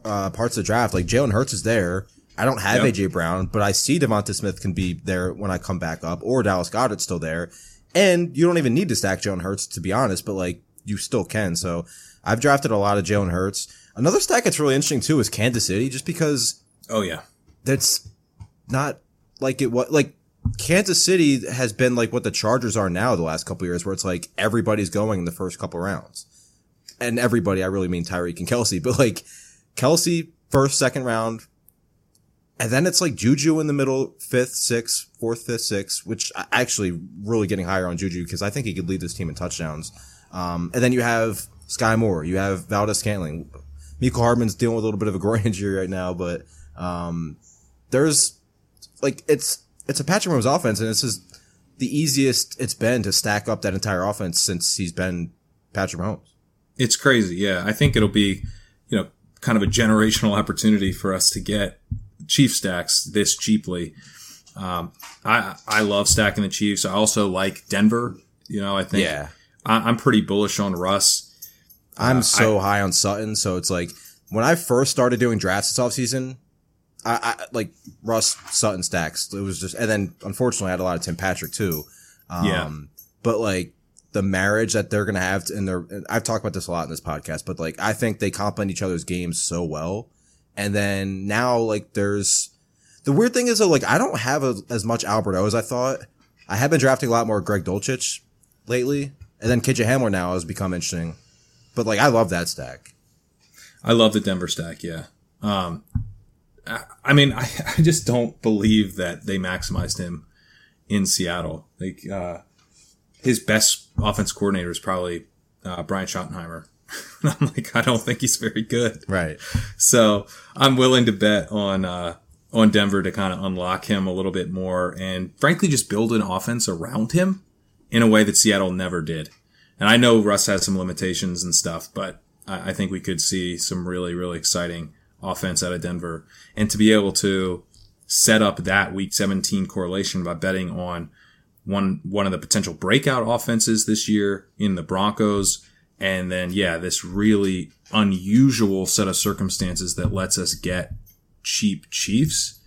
uh, parts of the draft, like Jalen Hurts is there. I don't have Yep. AJ Brown, but I see DeVonta Smith can be there when I come back up, or Dallas Goedert's still there. And you don't even need to stack Jalen Hurts, to be honest, but like you still can. So I've drafted a lot of Jalen Hurts. Another stack that's really interesting too is Kansas City, just because Oh yeah. that's not like it was like Kansas City has been like what the Chargers are now the last couple of years, where it's like everybody's going in the first couple rounds. And everybody, I really mean Tyreek and Kelce, but like Kelce first, second round. And then it's like Juju in the middle, fifth, sixth, fourth, fifth, sixth, which actually really getting higher on Juju because I think he could lead this team in touchdowns. Um, and then you have Sky Moore, you have Valdez Scantling. Mecole Hardman's dealing with a little bit of a groin injury right now, but, um, there's like, it's, it's a Patrick Mahomes offense and this is the easiest it's been to stack up that entire offense since he's been Patrick Mahomes. It's crazy. Yeah. I think it'll be, you know, kind of a generational opportunity for us to get Chief stacks this cheaply. Um, I, I love stacking the Chiefs. I also like Denver. You know, I think Yeah. I, I'm pretty bullish on Russ. I'm Uh, so high on Sutton, so it's like when I first started doing drafts this offseason, I, I like Russ Sutton stacks. It was just, and then unfortunately I had a lot of Tim Patrick too. Um, Yeah. but like the marriage that they're going to have and their, and I've talked about this a lot in this podcast, but like I think they complement each other's games so well. And then now like there's, the weird thing is though, like I don't have a, as much Albert O as I thought. I have been drafting a lot more Greg Dulcich lately. And then KJ Hamler now has become interesting. But like I love that stack. I love the Denver stack. Yeah. Um, I, I mean, I, I just don't believe that they maximized him in Seattle. Like, uh, his best offense coordinator is probably, uh, Brian Schottenheimer. And I'm like, I don't think he's very good. Right. So I'm willing to bet on, uh, on Denver to kind of unlock him a little bit more and frankly just build an offense around him in a way that Seattle never did. And I know Russ has some limitations and stuff, but I, I think we could see some really, really exciting offense out of Denver. And to be able to set up that week 17 correlation by betting on one, one of the potential breakout offenses this year in the Broncos. And then, yeah, this really unusual set of circumstances that lets us get cheap Chiefs,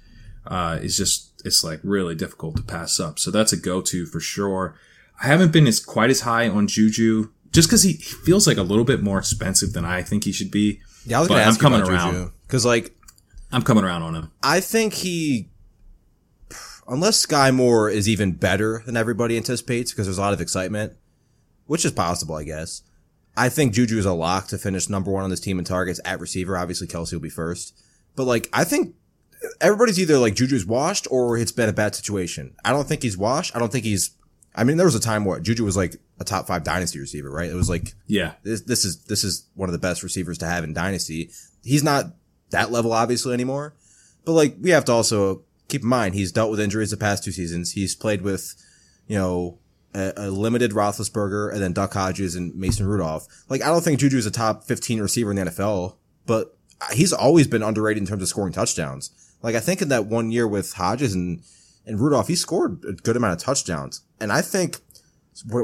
uh, is just, it's like really difficult to pass up. So that's a go-to for sure. I haven't been as quite as high on Juju just because he, he feels like a little bit more expensive than I think he should be. Yeah, I was But going to I'm ask coming you about around. Because like I'm coming around on him. I think he, unless Sky Moore is even better than everybody anticipates because there's a lot of excitement, which is possible, I guess. I think Juju is a lock to finish number one on this team in targets at receiver. Obviously, Kelce will be first, but like I think everybody's either like Juju's washed or it's been a bad situation. I don't think he's washed. I don't think he's I mean, there was a time where Juju was like a top five dynasty receiver, right? It was like, Yeah. this, this is this is one of the best receivers to have in dynasty. He's not that level obviously anymore, but like we have to also keep in mind he's dealt with injuries the past two seasons. He's played with, you know, a, a limited Roethlisberger and then Duck Hodges and Mason Rudolph. Like I don't think Juju is a top fifteen receiver in the NFL, but he's always been underrated in terms of scoring touchdowns. Like I think in that one year with Hodges and and Rudolph, he scored a good amount of touchdowns, and I think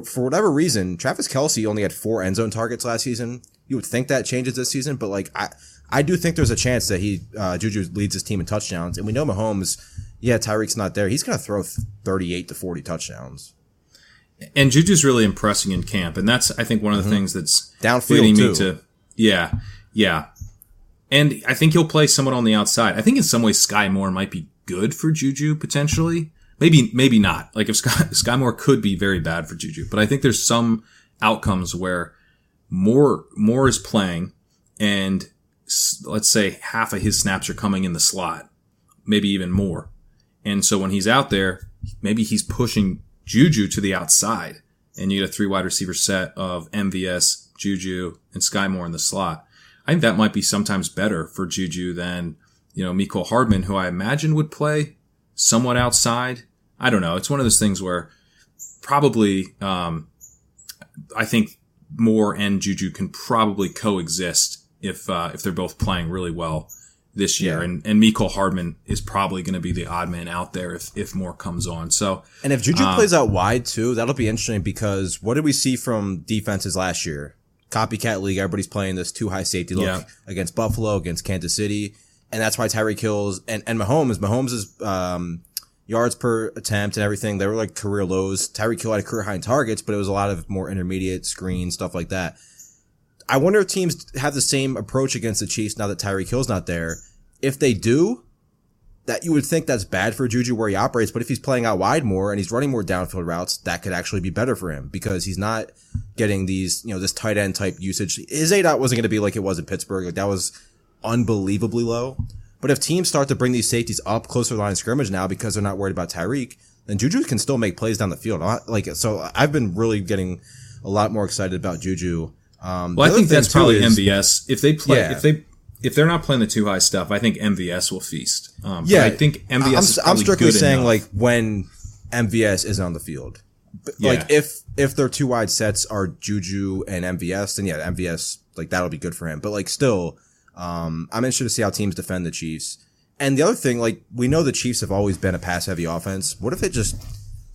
for whatever reason, Travis Kelce only had four end zone targets last season. You would think that changes this season, but like I, I do think there's a chance that he uh, Juju leads his team in touchdowns, and we know Mahomes. Yeah, Tyreek's not there. He's gonna throw 38 to 40 touchdowns. And Juju's really impressing in camp, and that's I think one of the mm-hmm. things that's Downfield, leading me too. to yeah, yeah. And I think he'll play somewhat on the outside. I think in some ways Sky Moore might be good for Juju potentially. Maybe maybe not. Like if Sky, Sky Moore could be very bad for Juju, but I think there's some outcomes where Moore Moore is playing, and let's say half of his snaps are coming in the slot, maybe even more. And so when he's out there, maybe he's pushing Juju to the outside, and you get a three wide receiver set of MVS, Juju, and Sky Moore in the slot. I think that might be sometimes better for Juju than you know Mecole Hardman, who I imagine would play somewhat outside. I don't know. It's one of those things where probably um, I think Moore and Juju can probably coexist if uh, if they're both playing really well this year. Yeah. And and Mecole Hardman is probably going to be the odd man out there if if Moore comes on. So And if Juju um, plays out wide too, that'll be interesting because what did we see from defenses last year? Copycat league, everybody's playing this too high safety look Yeah. against Buffalo, against Kansas City, and that's why Tyreek Hill's and and Mahomes, Mahomes' um, yards per attempt and everything, they were like career lows. Tyreek Hill had a career high in targets, but it was a lot of more intermediate screen stuff like that. I wonder if teams have the same approach against the Chiefs now that Tyreek Hill's not there. If they do, that you would think that's bad for Juju where he operates, but if he's playing out wide more and he's running more downfield routes, that could actually be better for him because he's not getting these, you know, this tight end type usage. His A dot wasn't going to be like it was in Pittsburgh. Like that was unbelievably low. But if teams start to bring these safeties up closer to the line of scrimmage now because they're not worried about Tyreek, then Juju can still make plays down the field. Like, so I've been really getting a lot more excited about Juju. Um, Well, I think that's probably is- MVS. If they play, Yeah. if they if they're not playing the too high stuff, I think MVS will feast. Um, Yeah, I think MVS. I'm, is I'm strictly good saying enough. like when MVS is on the field. But, Yeah. Like if if their two wide sets are Juju and MVS, then yeah, MVS like that'll be good for him. But like still, um, I'm interested to see how teams defend the Chiefs. And the other thing, like we know the Chiefs have always been a pass heavy offense. What if it just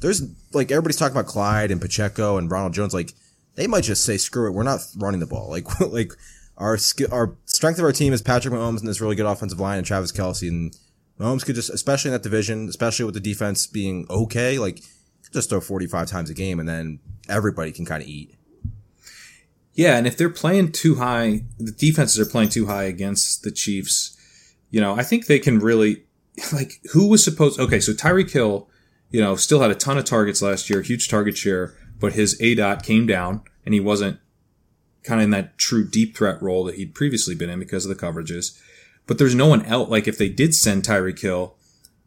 there's like everybody's talking about Clyde and Pacheco and Ronald Jones, like they might just say screw it, we're not running the ball. Like like our our strength of our team is Patrick Mahomes and this really good offensive line and Travis Kelce and Mahomes could just, especially in that division, especially with the defense being okay, like just throw 45 times a game and then everybody can kind of eat. Yeah, and if they're playing too high, the defenses are playing too high against the Chiefs. You know, I think they can really like who was supposed. Okay, so Tyreek Hill, you know, still had a ton of targets last year, huge target share, but his A dot came down, and he wasn't kind of in that true deep threat role that he'd previously been in because of the coverages. But there's no one else. Like if they did send Tyreek Hill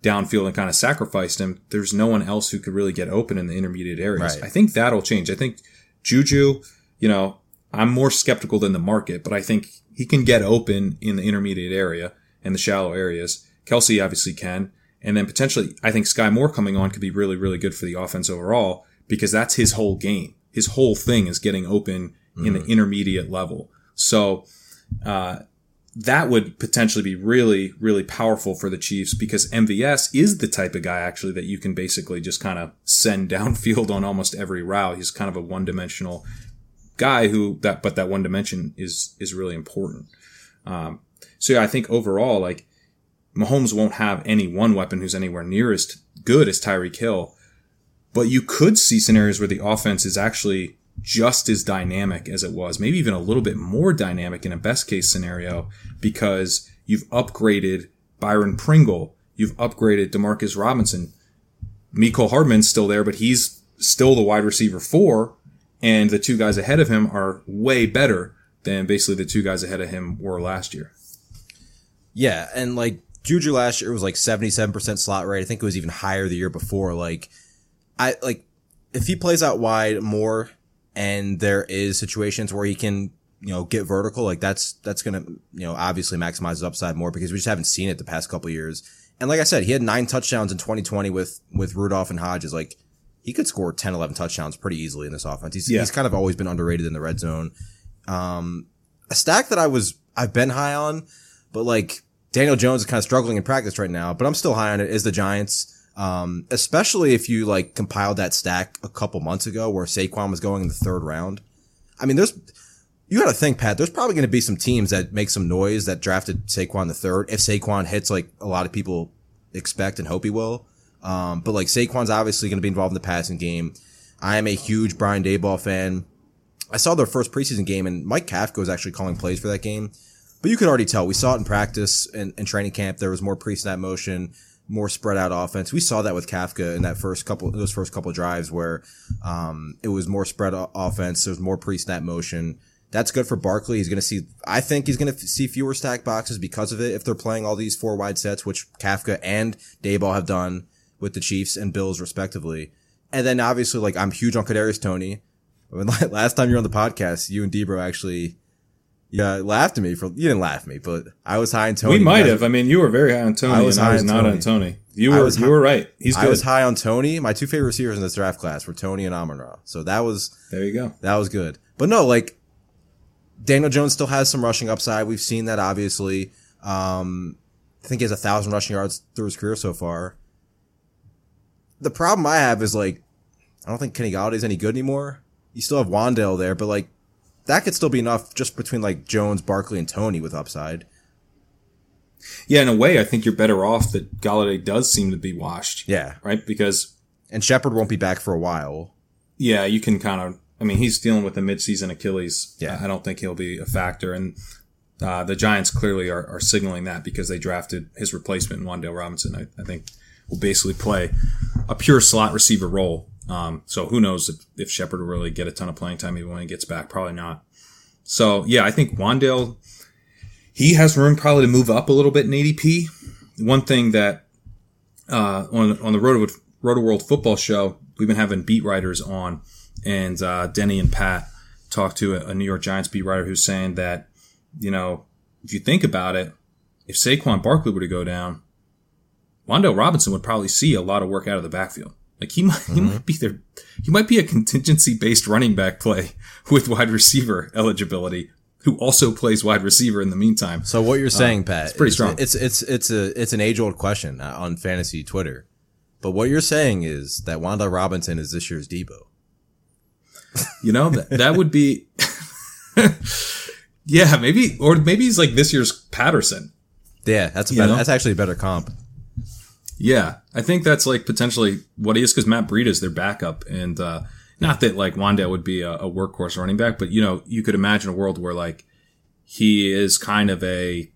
downfield and kind of sacrificed him, there's no one else who could really get open in the intermediate areas. Right. I think that'll change. I think Juju, you know, I'm more skeptical than the market, but I think he can get open in the intermediate area and the shallow areas. Kelce obviously can. And then potentially, I think Sky Moore coming on could be really, really good for the offense overall because that's his whole game. His whole thing is getting open in the intermediate level. So, uh, that would potentially be really, really powerful for the Chiefs because MVS is the type of guy actually that you can basically just kind of send downfield on almost every route. He's kind of a one dimensional guy who that, but that one dimension is, is really important. Um, so yeah, I think overall, like Mahomes won't have any one weapon who's anywhere near as good as Tyreek Hill, but you could see scenarios where the offense is actually just as dynamic as it was, maybe even a little bit more dynamic in a best case scenario because you've upgraded Byron Pringle, you've upgraded Demarcus Robinson. Mecole Hardman's still there, but he's still the wide receiver four, and the two guys ahead of him are way better than basically the two guys ahead of him were last year. Yeah, and like Juju last year was like 77% slot rate. I think it was even higher the year before. Like I like if he plays out wide more and there is situations where he can, you know, get vertical, like that's, that's going to, you know, obviously maximize his upside more because we just haven't seen it the past couple years. And like I said, he had nine touchdowns in 2020 with, with Rudolph and Hodges. Like he could score 10, 11 touchdowns pretty easily in this offense. He's, Yeah. he's kind of always been underrated in the red zone. Um, a stack that I was, I've been high on, but like Daniel Jones is kind of struggling in practice right now, but I'm still high on it is the Giants. Um, especially if you like compiled that stack a couple months ago where Saquon was going in the third round. I mean, there's, you got to think, Pat, there's probably going to be some teams that make some noise that drafted Saquon the third. If Saquon hits like a lot of people expect and hope he will. Um, but like Saquon's obviously going to be involved in the passing game. I am a huge Brian Daboll fan. I saw their first preseason game and Mike Kafka was actually calling plays for that game. But you could already tell we saw it in practice and, and training camp. There was more pre-snap motion, more spread out offense. We saw that with Kafka in that first couple, those first couple drives where, um, it was more spread offense. There was more pre-snap motion. That's good for Barkley. He's going to see, I think he's going to see fewer stack boxes because of it if they're playing all these four wide sets, which Kafka and Daboll have done with the Chiefs and Bills respectively. And then obviously, like, I'm huge on Kadarius Toney. I mean, last time you were on the podcast, you and Debro actually, yeah, laughed at me for, you didn't laugh at me, but I was high on Toney. we might have. I mean, you were very high on Toney, I was and high I was on not Toney. on Toney. You were was you were right. He's good. I was high on Toney. My two favorite receivers in this draft class were Toney and Amon Ra. So that was there. You go. That was good. But no, like Daniel Jones still has some rushing upside. We've seen that obviously. Um, I think he has a thousand rushing yards through his career so far. The problem I have is like, I don't think Kenny Golladay's any good anymore. You still have Wandale there, but like, that could still be enough just between like Jones, Barkley, and Toney with upside. Yeah, in a way, I think you're better off that Golladay does seem to be washed. Yeah. Right? Because And Shepard won't be back for a while. yeah, you can kind of. I mean, he's dealing with a midseason Achilles. Yeah, I don't think he'll be a factor, and uh, the Giants clearly are, are signaling that because they drafted his replacement in Wandale Robinson. I, I think will basically play a pure slot receiver role. Um, so who knows if, if Shepard will really get a ton of playing time even when he gets back? Probably not. So yeah, I think Wandale he has room probably to move up a little bit in ADP. One thing that uh, on on the Roto Roto World Football Show, we've been having beat writers on, and uh, Denny and Pat talked to a, a New York Giants beat writer who's saying that you know if you think about it, if Saquon Barkley were to go down, Wandale Robinson would probably see a lot of work out of the backfield. Like he might, he might be there. He might be a contingency based running back play with wide receiver eligibility, who also plays wide receiver in the meantime. So what you're saying, Uh, Pat, it's pretty strong. It's it's it's a it's an age old question uh, on fantasy Twitter, but what you're saying is that Wanda Robinson is this year's Deebo. You know that that would be, yeah, maybe or maybe he's like this year's Patterson. Yeah, that's a better, that's actually a better comp. Yeah, I think that's like potentially what he is because Matt Breida is their backup, and uh, not that like Wandale would be a, a workhorse running back, but you know you could imagine a world where like he is kind of a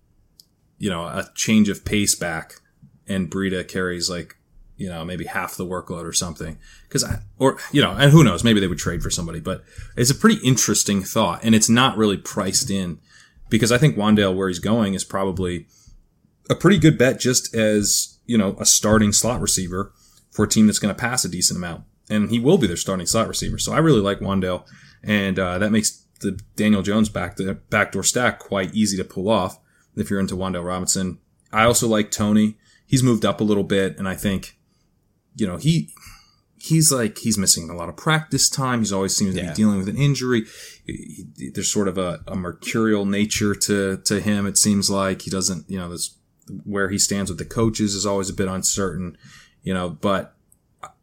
you know a change of pace back, and Breida carries like you know maybe half the workload or something. Because I or you know and who knows maybe they would trade for somebody, but it's a pretty interesting thought, and it's not really priced in because I think Wandale where he's going is probably a pretty good bet just as, you know, a starting slot receiver for a team that's going to pass a decent amount. And he will be their starting slot receiver. So I really like Wandale. And uh, that makes the Daniel Jones back the backdoor stack quite easy to pull off if you're into Wandale Robinson. I also like Toney. He's moved up a little bit. And I think, you know, he he's like he's missing a lot of practice time. He's always seems to be dealing with an injury. He- he- There's sort of a, a mercurial nature to to him. It seems like he doesn't, you know, this where he stands with the coaches is always a bit uncertain, you know. But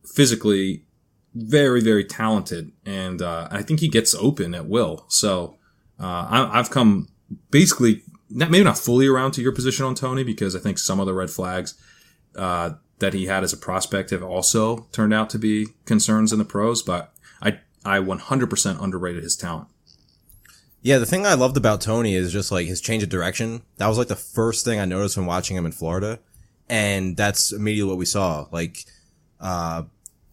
physically, very very talented, and uh, I think he gets open at will. So uh, I, I've come basically not maybe not fully around to your position on Toney because I think some of the red flags uh, that he had as a prospect have also turned out to be concerns in the pros. But I I 100% underrated his talent. Yeah, the thing I loved about Toney is just like his change of direction. That was like the first thing I noticed when watching him in Florida. And that's immediately what we saw. Like, uh,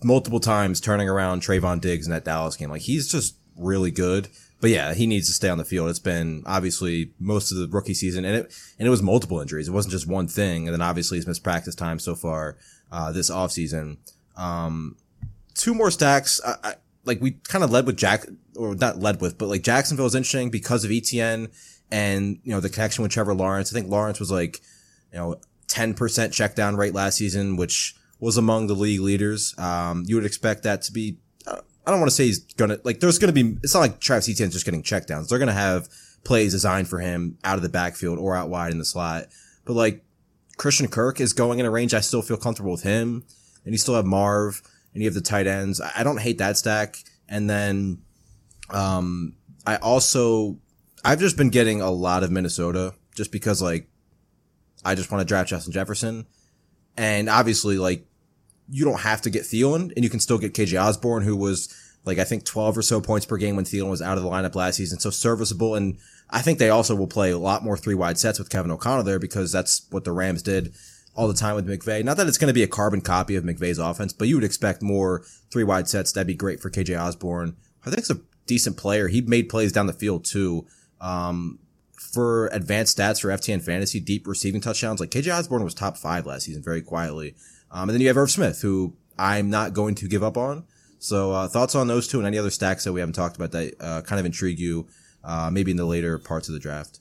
multiple times turning around Trevon Diggs in that Dallas game. Like, he's just really good. But yeah, he needs to stay on the field. It's been obviously most of the rookie season and it, and it was multiple injuries. It wasn't just one thing. And then obviously he's missed practice time so far, uh, this offseason. Um, two more stacks. I, I, like we kind of led with Jack, or not led with, but like Jacksonville is interesting because of Etienne and you know the connection with Trevor Lawrence. I think Lawrence was like, you know, ten percent check down rate last season, which was among the league leaders. Um, you would expect that to be. Uh, I don't want to say he's gonna like. There's gonna be. It's not like Travis Etienne's just getting check downs. They're gonna have plays designed for him out of the backfield or out wide in the slot. But like Christian Kirk is going in a range I still feel comfortable with him, and you still have Marv and you have the tight ends. I don't hate that stack. And then, um, I also, I've just been getting a lot of Minnesota just because like, I just want to draft Justin Jefferson. And obviously like, you don't have to get Thielen and you can still get KJ Osborn who was like, I think 12 or so points per game when Thielen was out of the lineup last season. So serviceable. And I think they also will play a lot more three wide sets with Kevin O'Connell there because that's what the Rams did all the time with McVay. Not that it's going to be a carbon copy of McVay's offense, but you would expect more three wide sets. That'd be great for KJ Osborn. I think it's a decent player. He made plays down the field too. Um, for advanced stats for FTN fantasy, deep receiving touchdowns, like KJ Osborn was top five last season very quietly. Um, and then you have Irv Smith, who I'm not going to give up on. So, uh, thoughts on those two and any other stacks that we haven't talked about that, uh, kind of intrigue you, uh, maybe in the later parts of the draft?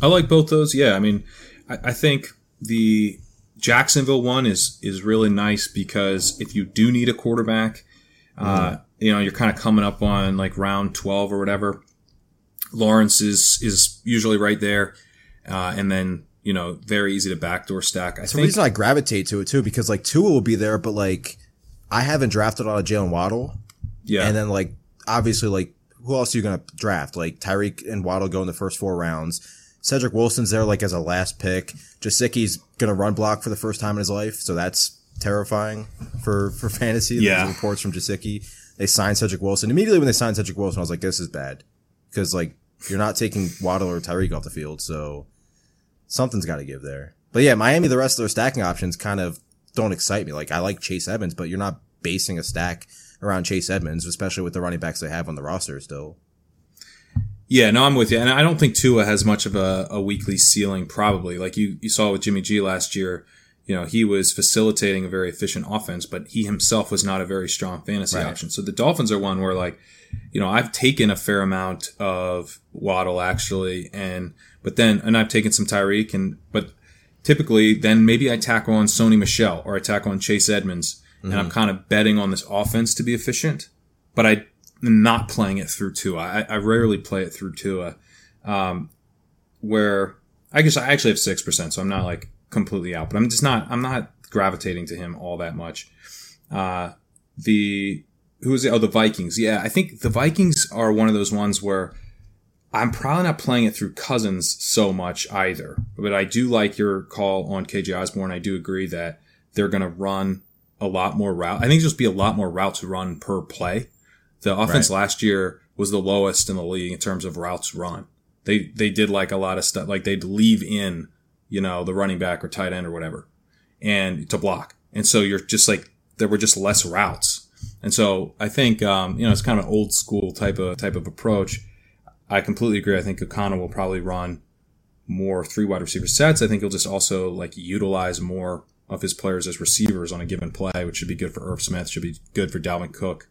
I like both those. Yeah. I mean, I, I think the Jacksonville one is is really nice because if you do need a quarterback, uh, you know, you're kind of coming up on like round 12 or whatever. Lawrence is is usually right there, uh, and then you know very easy to backdoor stack. I It's the reason I gravitate to it too, because like Tua will be there, but like I haven't drafted a Jaylen Waddle. Yeah. And then like obviously like who else are you gonna draft? Like Tyreek and Waddle go in the first four rounds. Cedric Wilson's there like as a last pick. Gesicki's gonna run block for the first time in his life, so that's terrifying for for fantasy. Yeah. There's reports from Gesicki. They signed Cedric Wilson. Immediately when they signed Cedric Wilson, I was like, this is bad. Because like you're not taking Waddle or Tyreek off the field, so something's gotta give there. But yeah, Miami, the rest of their stacking options kind of don't excite me. Like I like Chase Edmonds, but you're not basing a stack around Chase Edmonds, especially with the running backs they have on the roster still. Yeah, no, I'm with you, and I don't think Tua has much of a, a weekly ceiling. Probably, like you you saw with Jimmy G last year, you know he was facilitating a very efficient offense, but he himself was not a very strong fantasy Right. option. So the Dolphins are one where like, you know, I've taken a fair amount of Waddle actually, and but then and I've taken some Tyreek, and but typically then maybe I tackle on Sony Michel or I tackle on Chase Edmonds, and I'm mm-hmm. kind of betting on this offense to be efficient, but I not playing it through Tua. I, I rarely play it through Tua, um, where I guess I actually have six percent, so I'm not like completely out, but I'm just not I'm not gravitating to him all that much. Uh, the who is it? Oh, the Vikings. Yeah, I think the Vikings are one of those ones where I'm probably not playing it through Cousins so much either. But I do like your call on KJ Osborn. I do agree that they're going to run a lot more route. I think just be a lot more routes to run per play. The offense last year was the lowest in the league in terms of routes run. They they did like a lot of stuff, like they'd leave in, you know, the running back or tight end or whatever, and to block. And so you're just like there were just less routes. And so I think um, you know it's kind of an old school type of type of approach. I completely agree. I think O'Connell will probably run more three wide receiver sets. I think he'll just also like utilize more of his players as receivers on a given play, which should be good for Irv Smith, should be good for Dalvin Cook,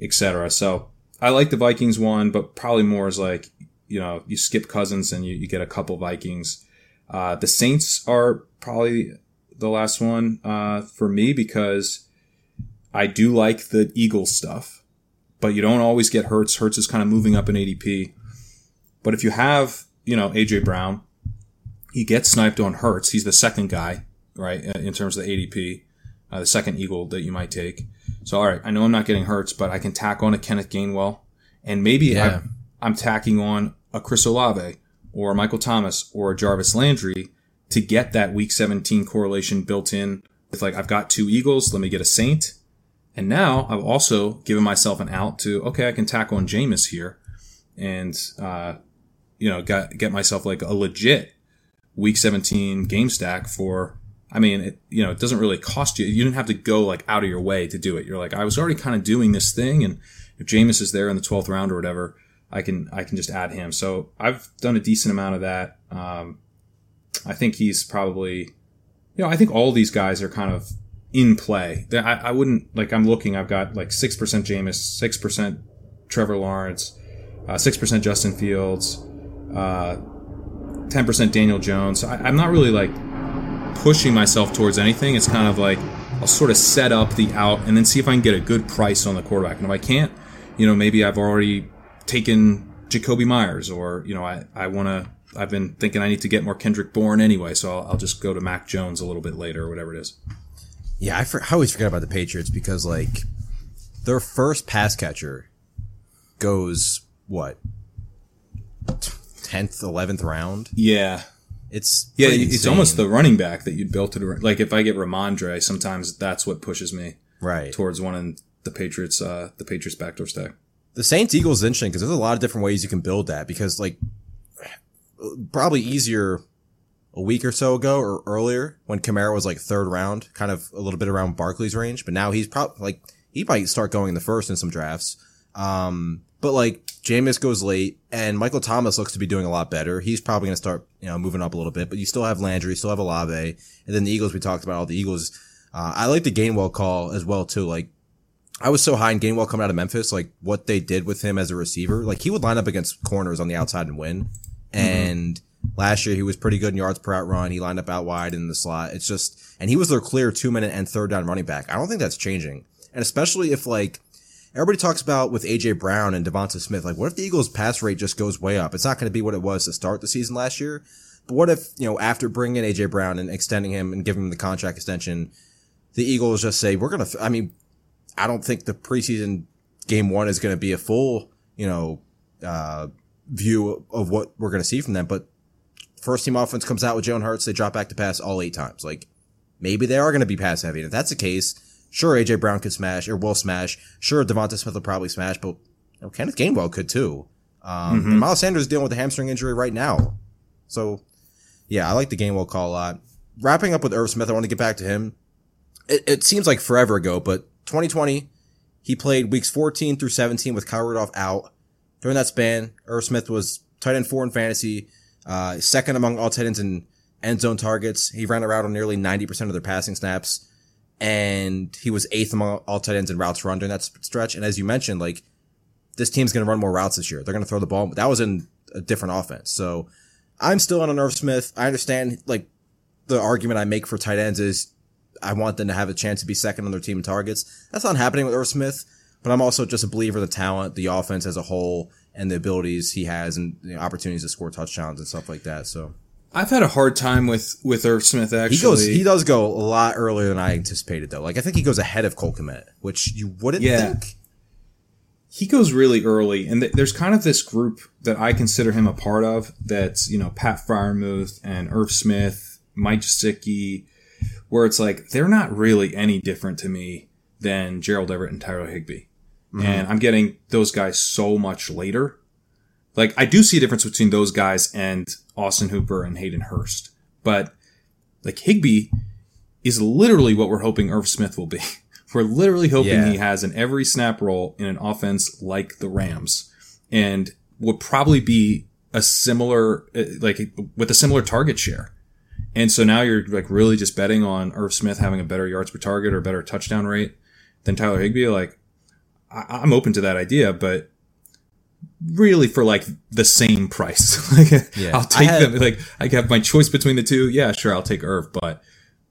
etc. So I like the Vikings one, but probably more is like, you know, you skip Cousins and you, you get a couple Vikings. Uh, the Saints are probably the last one uh, for me because I do like the Eagles stuff, but you don't always get Hurts. Hurts is kind of moving up in ADP. But if you have, you know, AJ Brown, he gets sniped on Hurts. He's the second guy, right, in terms of the ADP, uh, the second Eagle that you might take. So, all right, I know I'm not getting Hurts, but I can tack on a Kenneth Gainwell, and maybe Yeah. I'm, I'm tacking on a Chris Olave or Michael Thomas or a Jarvis Landry to get that Week 17 correlation built in. With like, I've got two Eagles, let me get a Saint, and now I've also given myself an out to okay, I can tack on Jameis here, and uh, you know, got get myself like a legit week 17 game stack for I mean, it, you know, it doesn't really cost you. You didn't have to go like out of your way to do it. You're like, I was already kind of doing this thing. And if Jameis is there in the 12th round or whatever, I can, I can just add him. So I've done a decent amount of that. Um, I think he's probably, you know, I think all these guys are kind of in play. I, I wouldn't like. I'm looking. I've got like six percent Jameis, six percent Trevor Lawrence, uh, six percent Justin Fields, uh, ten percent Daniel Jones. I, I'm not really like pushing myself towards anything. It's kind of like I'll sort of set up the out and then see if I can get a good price on the quarterback. And if I can't, you know, maybe I've already taken Jakobi Meyers or, you know, I, I want to, I've been thinking I need to get more Kendrick Bourne anyway. So I'll, I'll just go to Mac Jones a little bit later or whatever it is. Yeah, I, for, I always forget about the Patriots because like their first pass catcher goes what tenth, eleventh round. Yeah, it's yeah, it's insane. almost the running back that you'd built it around. Like if I get Rhamondre, sometimes that's what pushes me right towards one in the Patriots, uh, the Patriots backdoor stack. The Saints Eagles is interesting because there's a lot of different ways you can build that because like probably easier a week or so ago or earlier when Kamara was like third round, kind of a little bit around Barkley's range, but now he's probably like he might start going in the first in some drafts. Um, but like Jameis goes late and Michael Thomas looks to be doing a lot better. He's probably going to start, you know, moving up a little bit, but you still have Landry, you still have Olave. And then the Eagles, we talked about all the Eagles. Uh, I like the Gainwell call as well too. Like I was so high in Gainwell coming out of Memphis, like what they did with him as a receiver. Like he would line up against corners on the outside and win. And last year he was pretty good in yards per out run. He lined up out wide in the slot. It's just, and he was their clear two minute and third down running back. I don't think that's changing. And especially if like, everybody talks about with AJ Brown and DeVonta Smith, like what if the Eagles pass rate just goes way up? It's not going to be what it was to start the season last year. But what if, you know, after bringing in AJ Brown and extending him and giving him the contract extension, the Eagles just say, we're going to, I mean, I don't think the preseason game one is going to be a full, you know, uh, view of what we're going to see from them. But first team offense comes out with Jalen Hurts. They drop back to pass all eight times. Like maybe they are going to be pass heavy. And if that's the case, sure, AJ Brown could smash or will smash. Sure, DeVonta Smith will probably smash, but you know, Kenneth Gainwell could too. Um, Mhm. and Miles Sanders is dealing with a hamstring injury right now. So yeah, I like the Gainwell call a lot. Wrapping up with Irv Smith, I want to get back to him. It, it seems like forever ago, but 2020, he played weeks 14 through 17 with Kyle Rudolph out. During that span, Irv Smith was tight end four in fantasy, uh, second among all tight ends in end zone targets. He ran around on nearly 90% of their passing snaps. And he was eighth among all tight ends in routes run during that stretch. And as you mentioned, like, this team's going to run more routes this year. They're going to throw the ball. That was in a different offense. So I'm still on a Irv Smith. I understand, like, the argument I make for tight ends is I want them to have a chance to be second on their team in targets. That's not happening with Irv Smith, but I'm also just a believer in the talent, the offense as a whole, and the abilities he has and the opportunities to score touchdowns and stuff like that. So I've had a hard time with with Irv Smith. Actually, he goes, he does go a lot earlier than I anticipated though. Like I think he goes ahead of Cole Kmet, which you wouldn't Yeah. think. he goes really early, and th- there's kind of this group that I consider him a part of. That's you know Pat Freiermuth and Irv Smith, Mike Gesicki, where it's like they're not really any different to me than Gerald Everett and Tyler Higbee, Mhm. and I'm getting those guys so much later. Like I do see a difference between those guys and Austin Hooper and Hayden Hurst, but like Higbee is literally what we're hoping Irv Smith will be. We're literally hoping Yeah. he has an every snap role in an offense like the Rams and would probably be a similar, uh, like with a similar target share. And so now you're like really just betting on Irv Smith having a better yards per target or better touchdown rate than Tyler Higbee. Like I- I'm open to that idea, but really for like the same price. like Yeah. I'll take had- them. Like I have my choice between the two. Yeah, sure. I'll take Irv, but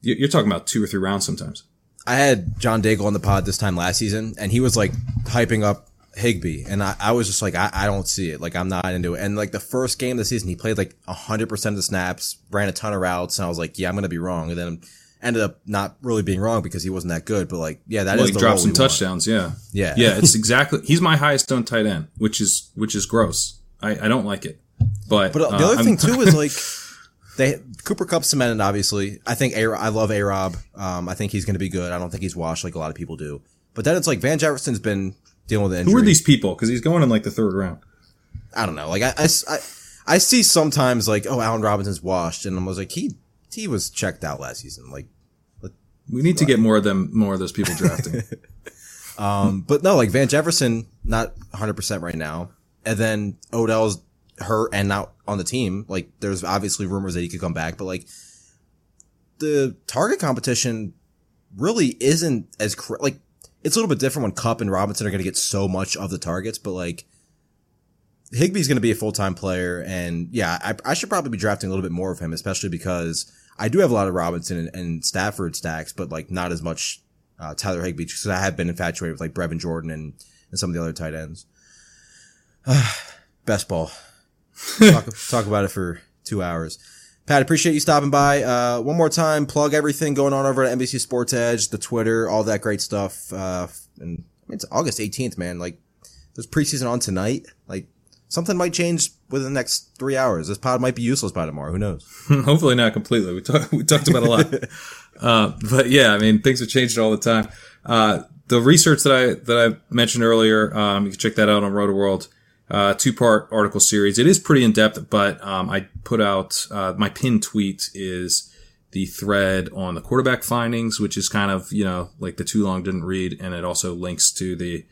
you- you're talking about two or three rounds sometimes. I had John Daigle on the pod this time last season, and he was like hyping up Higbee, and I, I was just like, I, I don't see it. Like, I'm not into it. And like the first game of the season, he played like 100% of the snaps, ran a ton of routes, and I was like, yeah, I'm going to be wrong. And then ended up not really being wrong because he wasn't that good. But like, yeah, that is well, he the dropped some we want. touchdowns. Yeah, Yeah. yeah. It's exactly. He's my highest owned tight end, which is which is gross. I, I don't like it. But But uh, the other I'm- thing too is like they Cooper Kupp cemented. Obviously, I think a I love A Rob. Um, I think he's going to be good. I don't think he's washed like a lot of people do. But then it's like Van Jefferson's been dealing with injury. who are these people? Because he's going in like the third round. I don't know. Like I, I, I, I see sometimes like oh Allen Robinson's washed, and I was like he he was checked out last season. Like We need to get more of them, more of those people drafting. Um, but no, like Van Jefferson, not 100% right now. And then Odell's hurt and not on the team. Like, there's obviously rumors that he could come back, but like, the target competition really isn't as cr- like it's a little bit different when Kupp and Robinson are going to get so much of the targets, but like Higbee's going to be a full time player, and yeah, I, I, should probably be drafting a little bit more of him, especially because I do have a lot of Robinson and, and Stafford stacks, but like not as much uh, Tyler Higbee because I have been infatuated with like Brevin Jordan and, and some of the other tight ends. best ball. talk, talk about it for two hours. Pat, appreciate you stopping by. Uh, one more time, plug everything going on over at NBC Sports Edge, the Twitter, all that great stuff. Uh, and I mean, it's August 18th, man. Like, there's preseason on tonight. Like, something might change within the next three hours. This pod might be useless by tomorrow. Who knows? Hopefully not completely. We talked, we talked about a lot. uh, but yeah, I mean, things have changed all the time. Uh, the research that I, that I mentioned earlier, um, you can check that out on Rotoworld uh, two part article series. It is pretty in depth, but um, I put out uh, my pinned tweet is the thread on the quarterback findings, which is kind of you know like the too long didn't read, and it also links to the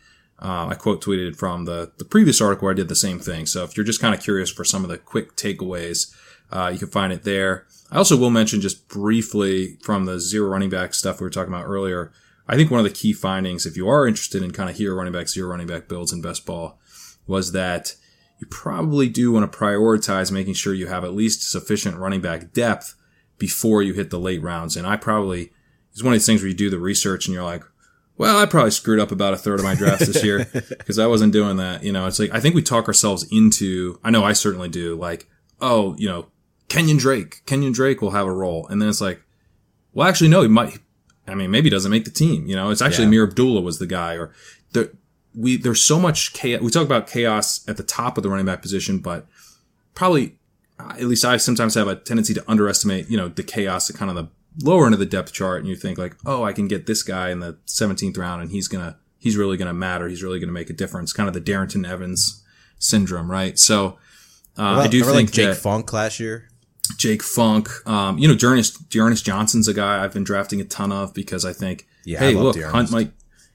uh, I quote tweeted from the the previous article I did the same thing. So if you're just kind of curious for some of the quick takeaways, uh, you can find it there. I also will mention just briefly from the zero running back stuff we were talking about earlier. I think one of the key findings, if you are interested in kind of hero running back, zero running back builds in best ball, was that you probably do want to prioritize making sure you have at least sufficient running back depth before you hit the late rounds. And I probably, it's one of these things where you do the research and you're like, well, I probably screwed up about a third of my drafts this year because I wasn't doing that. You know, it's like, I think we talk ourselves into, I know I certainly do, like, oh, you know, Kenyon Drake, Kenyon Drake will have a role. And then it's like, well, actually, no, he might, I mean, maybe he doesn't make the team. You know, it's actually yeah. Ameer Abdullah was the guy or the, we there's so much chaos. We talk about chaos at the top of the running back position, but probably at least I sometimes have a tendency to underestimate, you know, the chaos at kind of the lower end of the depth chart, and you think like, oh, I can get this guy in the 17th round, and he's gonna he's really gonna matter. He's really gonna make a difference. Kind of the Darrynton Evans syndrome, right? So uh, I do think like Jake Funk last year. Jake Funk, um, you know, D'Ernest Johnson's a guy I've been drafting a ton of because I think, yeah, hey, look, Hunt might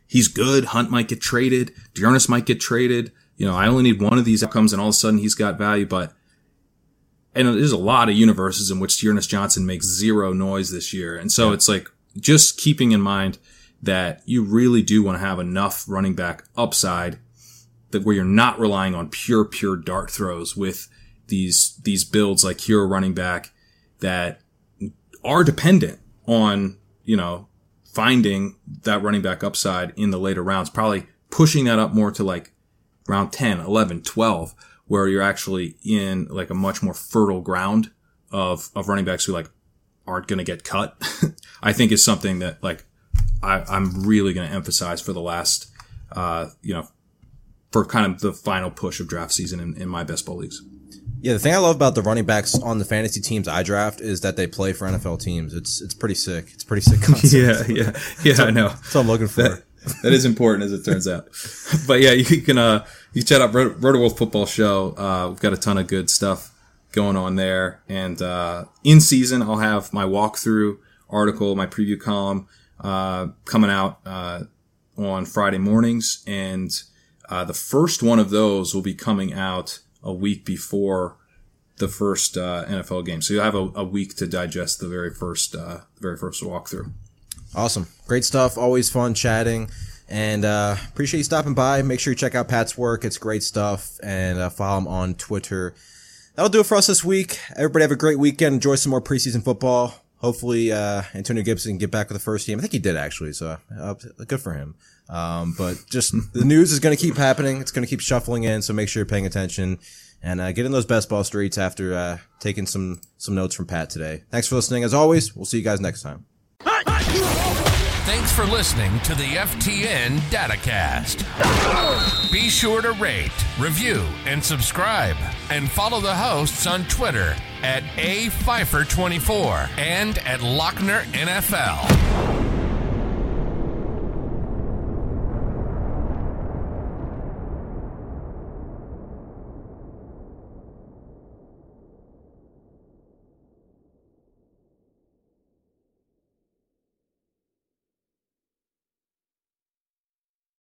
he's good. Hunt might get traded. D'Ernest might get traded. You know, I only need one of these outcomes and all of a sudden he's got value, but and there's a lot of universes in which D'Ernest Johnson makes zero noise this year. And so yeah. it's like just keeping in mind that you really do want to have enough running back upside that where you're not relying on pure, pure dart throws with these, these builds like hero running back that are dependent on, you know, finding that running back upside in the later rounds, probably pushing that up more to like round 10, 11, 12, where you're actually in like a much more fertile ground of, of running backs who like aren't going to get cut, I think is something that like I, I'm really going to emphasize for the last, uh, you know, for kind of the final push of draft season in, in my best ball leagues. Yeah, the thing I love about the running backs on the fantasy teams I draft is that they play for NFL teams. It's it's pretty sick. It's pretty sick concept. yeah, yeah, yeah. I know. That's what I'm looking for. That, that is important, as it turns out. but yeah, you can uh you check out Roto Football Show. Uh, we've got a ton of good stuff going on there, and uh, in season I'll have my walkthrough article, my preview column uh, coming out uh, on Friday mornings, and uh, the first one of those will be coming out a week before the first uh, NFL game. So you'll have a, a, week to digest the very first, very first walkthrough. Awesome, great stuff. Always fun chatting, and uh, appreciate you stopping by. Make sure you check out Pat's work; it's great stuff, and uh, follow him on Twitter. That'll do it for us this week. Everybody have a great weekend. Enjoy some more preseason football. Hopefully, uh, Antonio Gibson can get back with the first team. I think he did actually, so uh, good for him. Um, but just the news is going to keep happening. It's going to keep shuffling in. So make sure you're paying attention and uh, get in those best ball streets after uh, taking some some notes from Pat today. Thanks for listening. As always, we'll see you guys next time. Thanks for listening to the FTN DataCast. Be sure to rate, review, and subscribe, and follow the hosts on Twitter at a Pfeifer 24 and at Loechner NFL.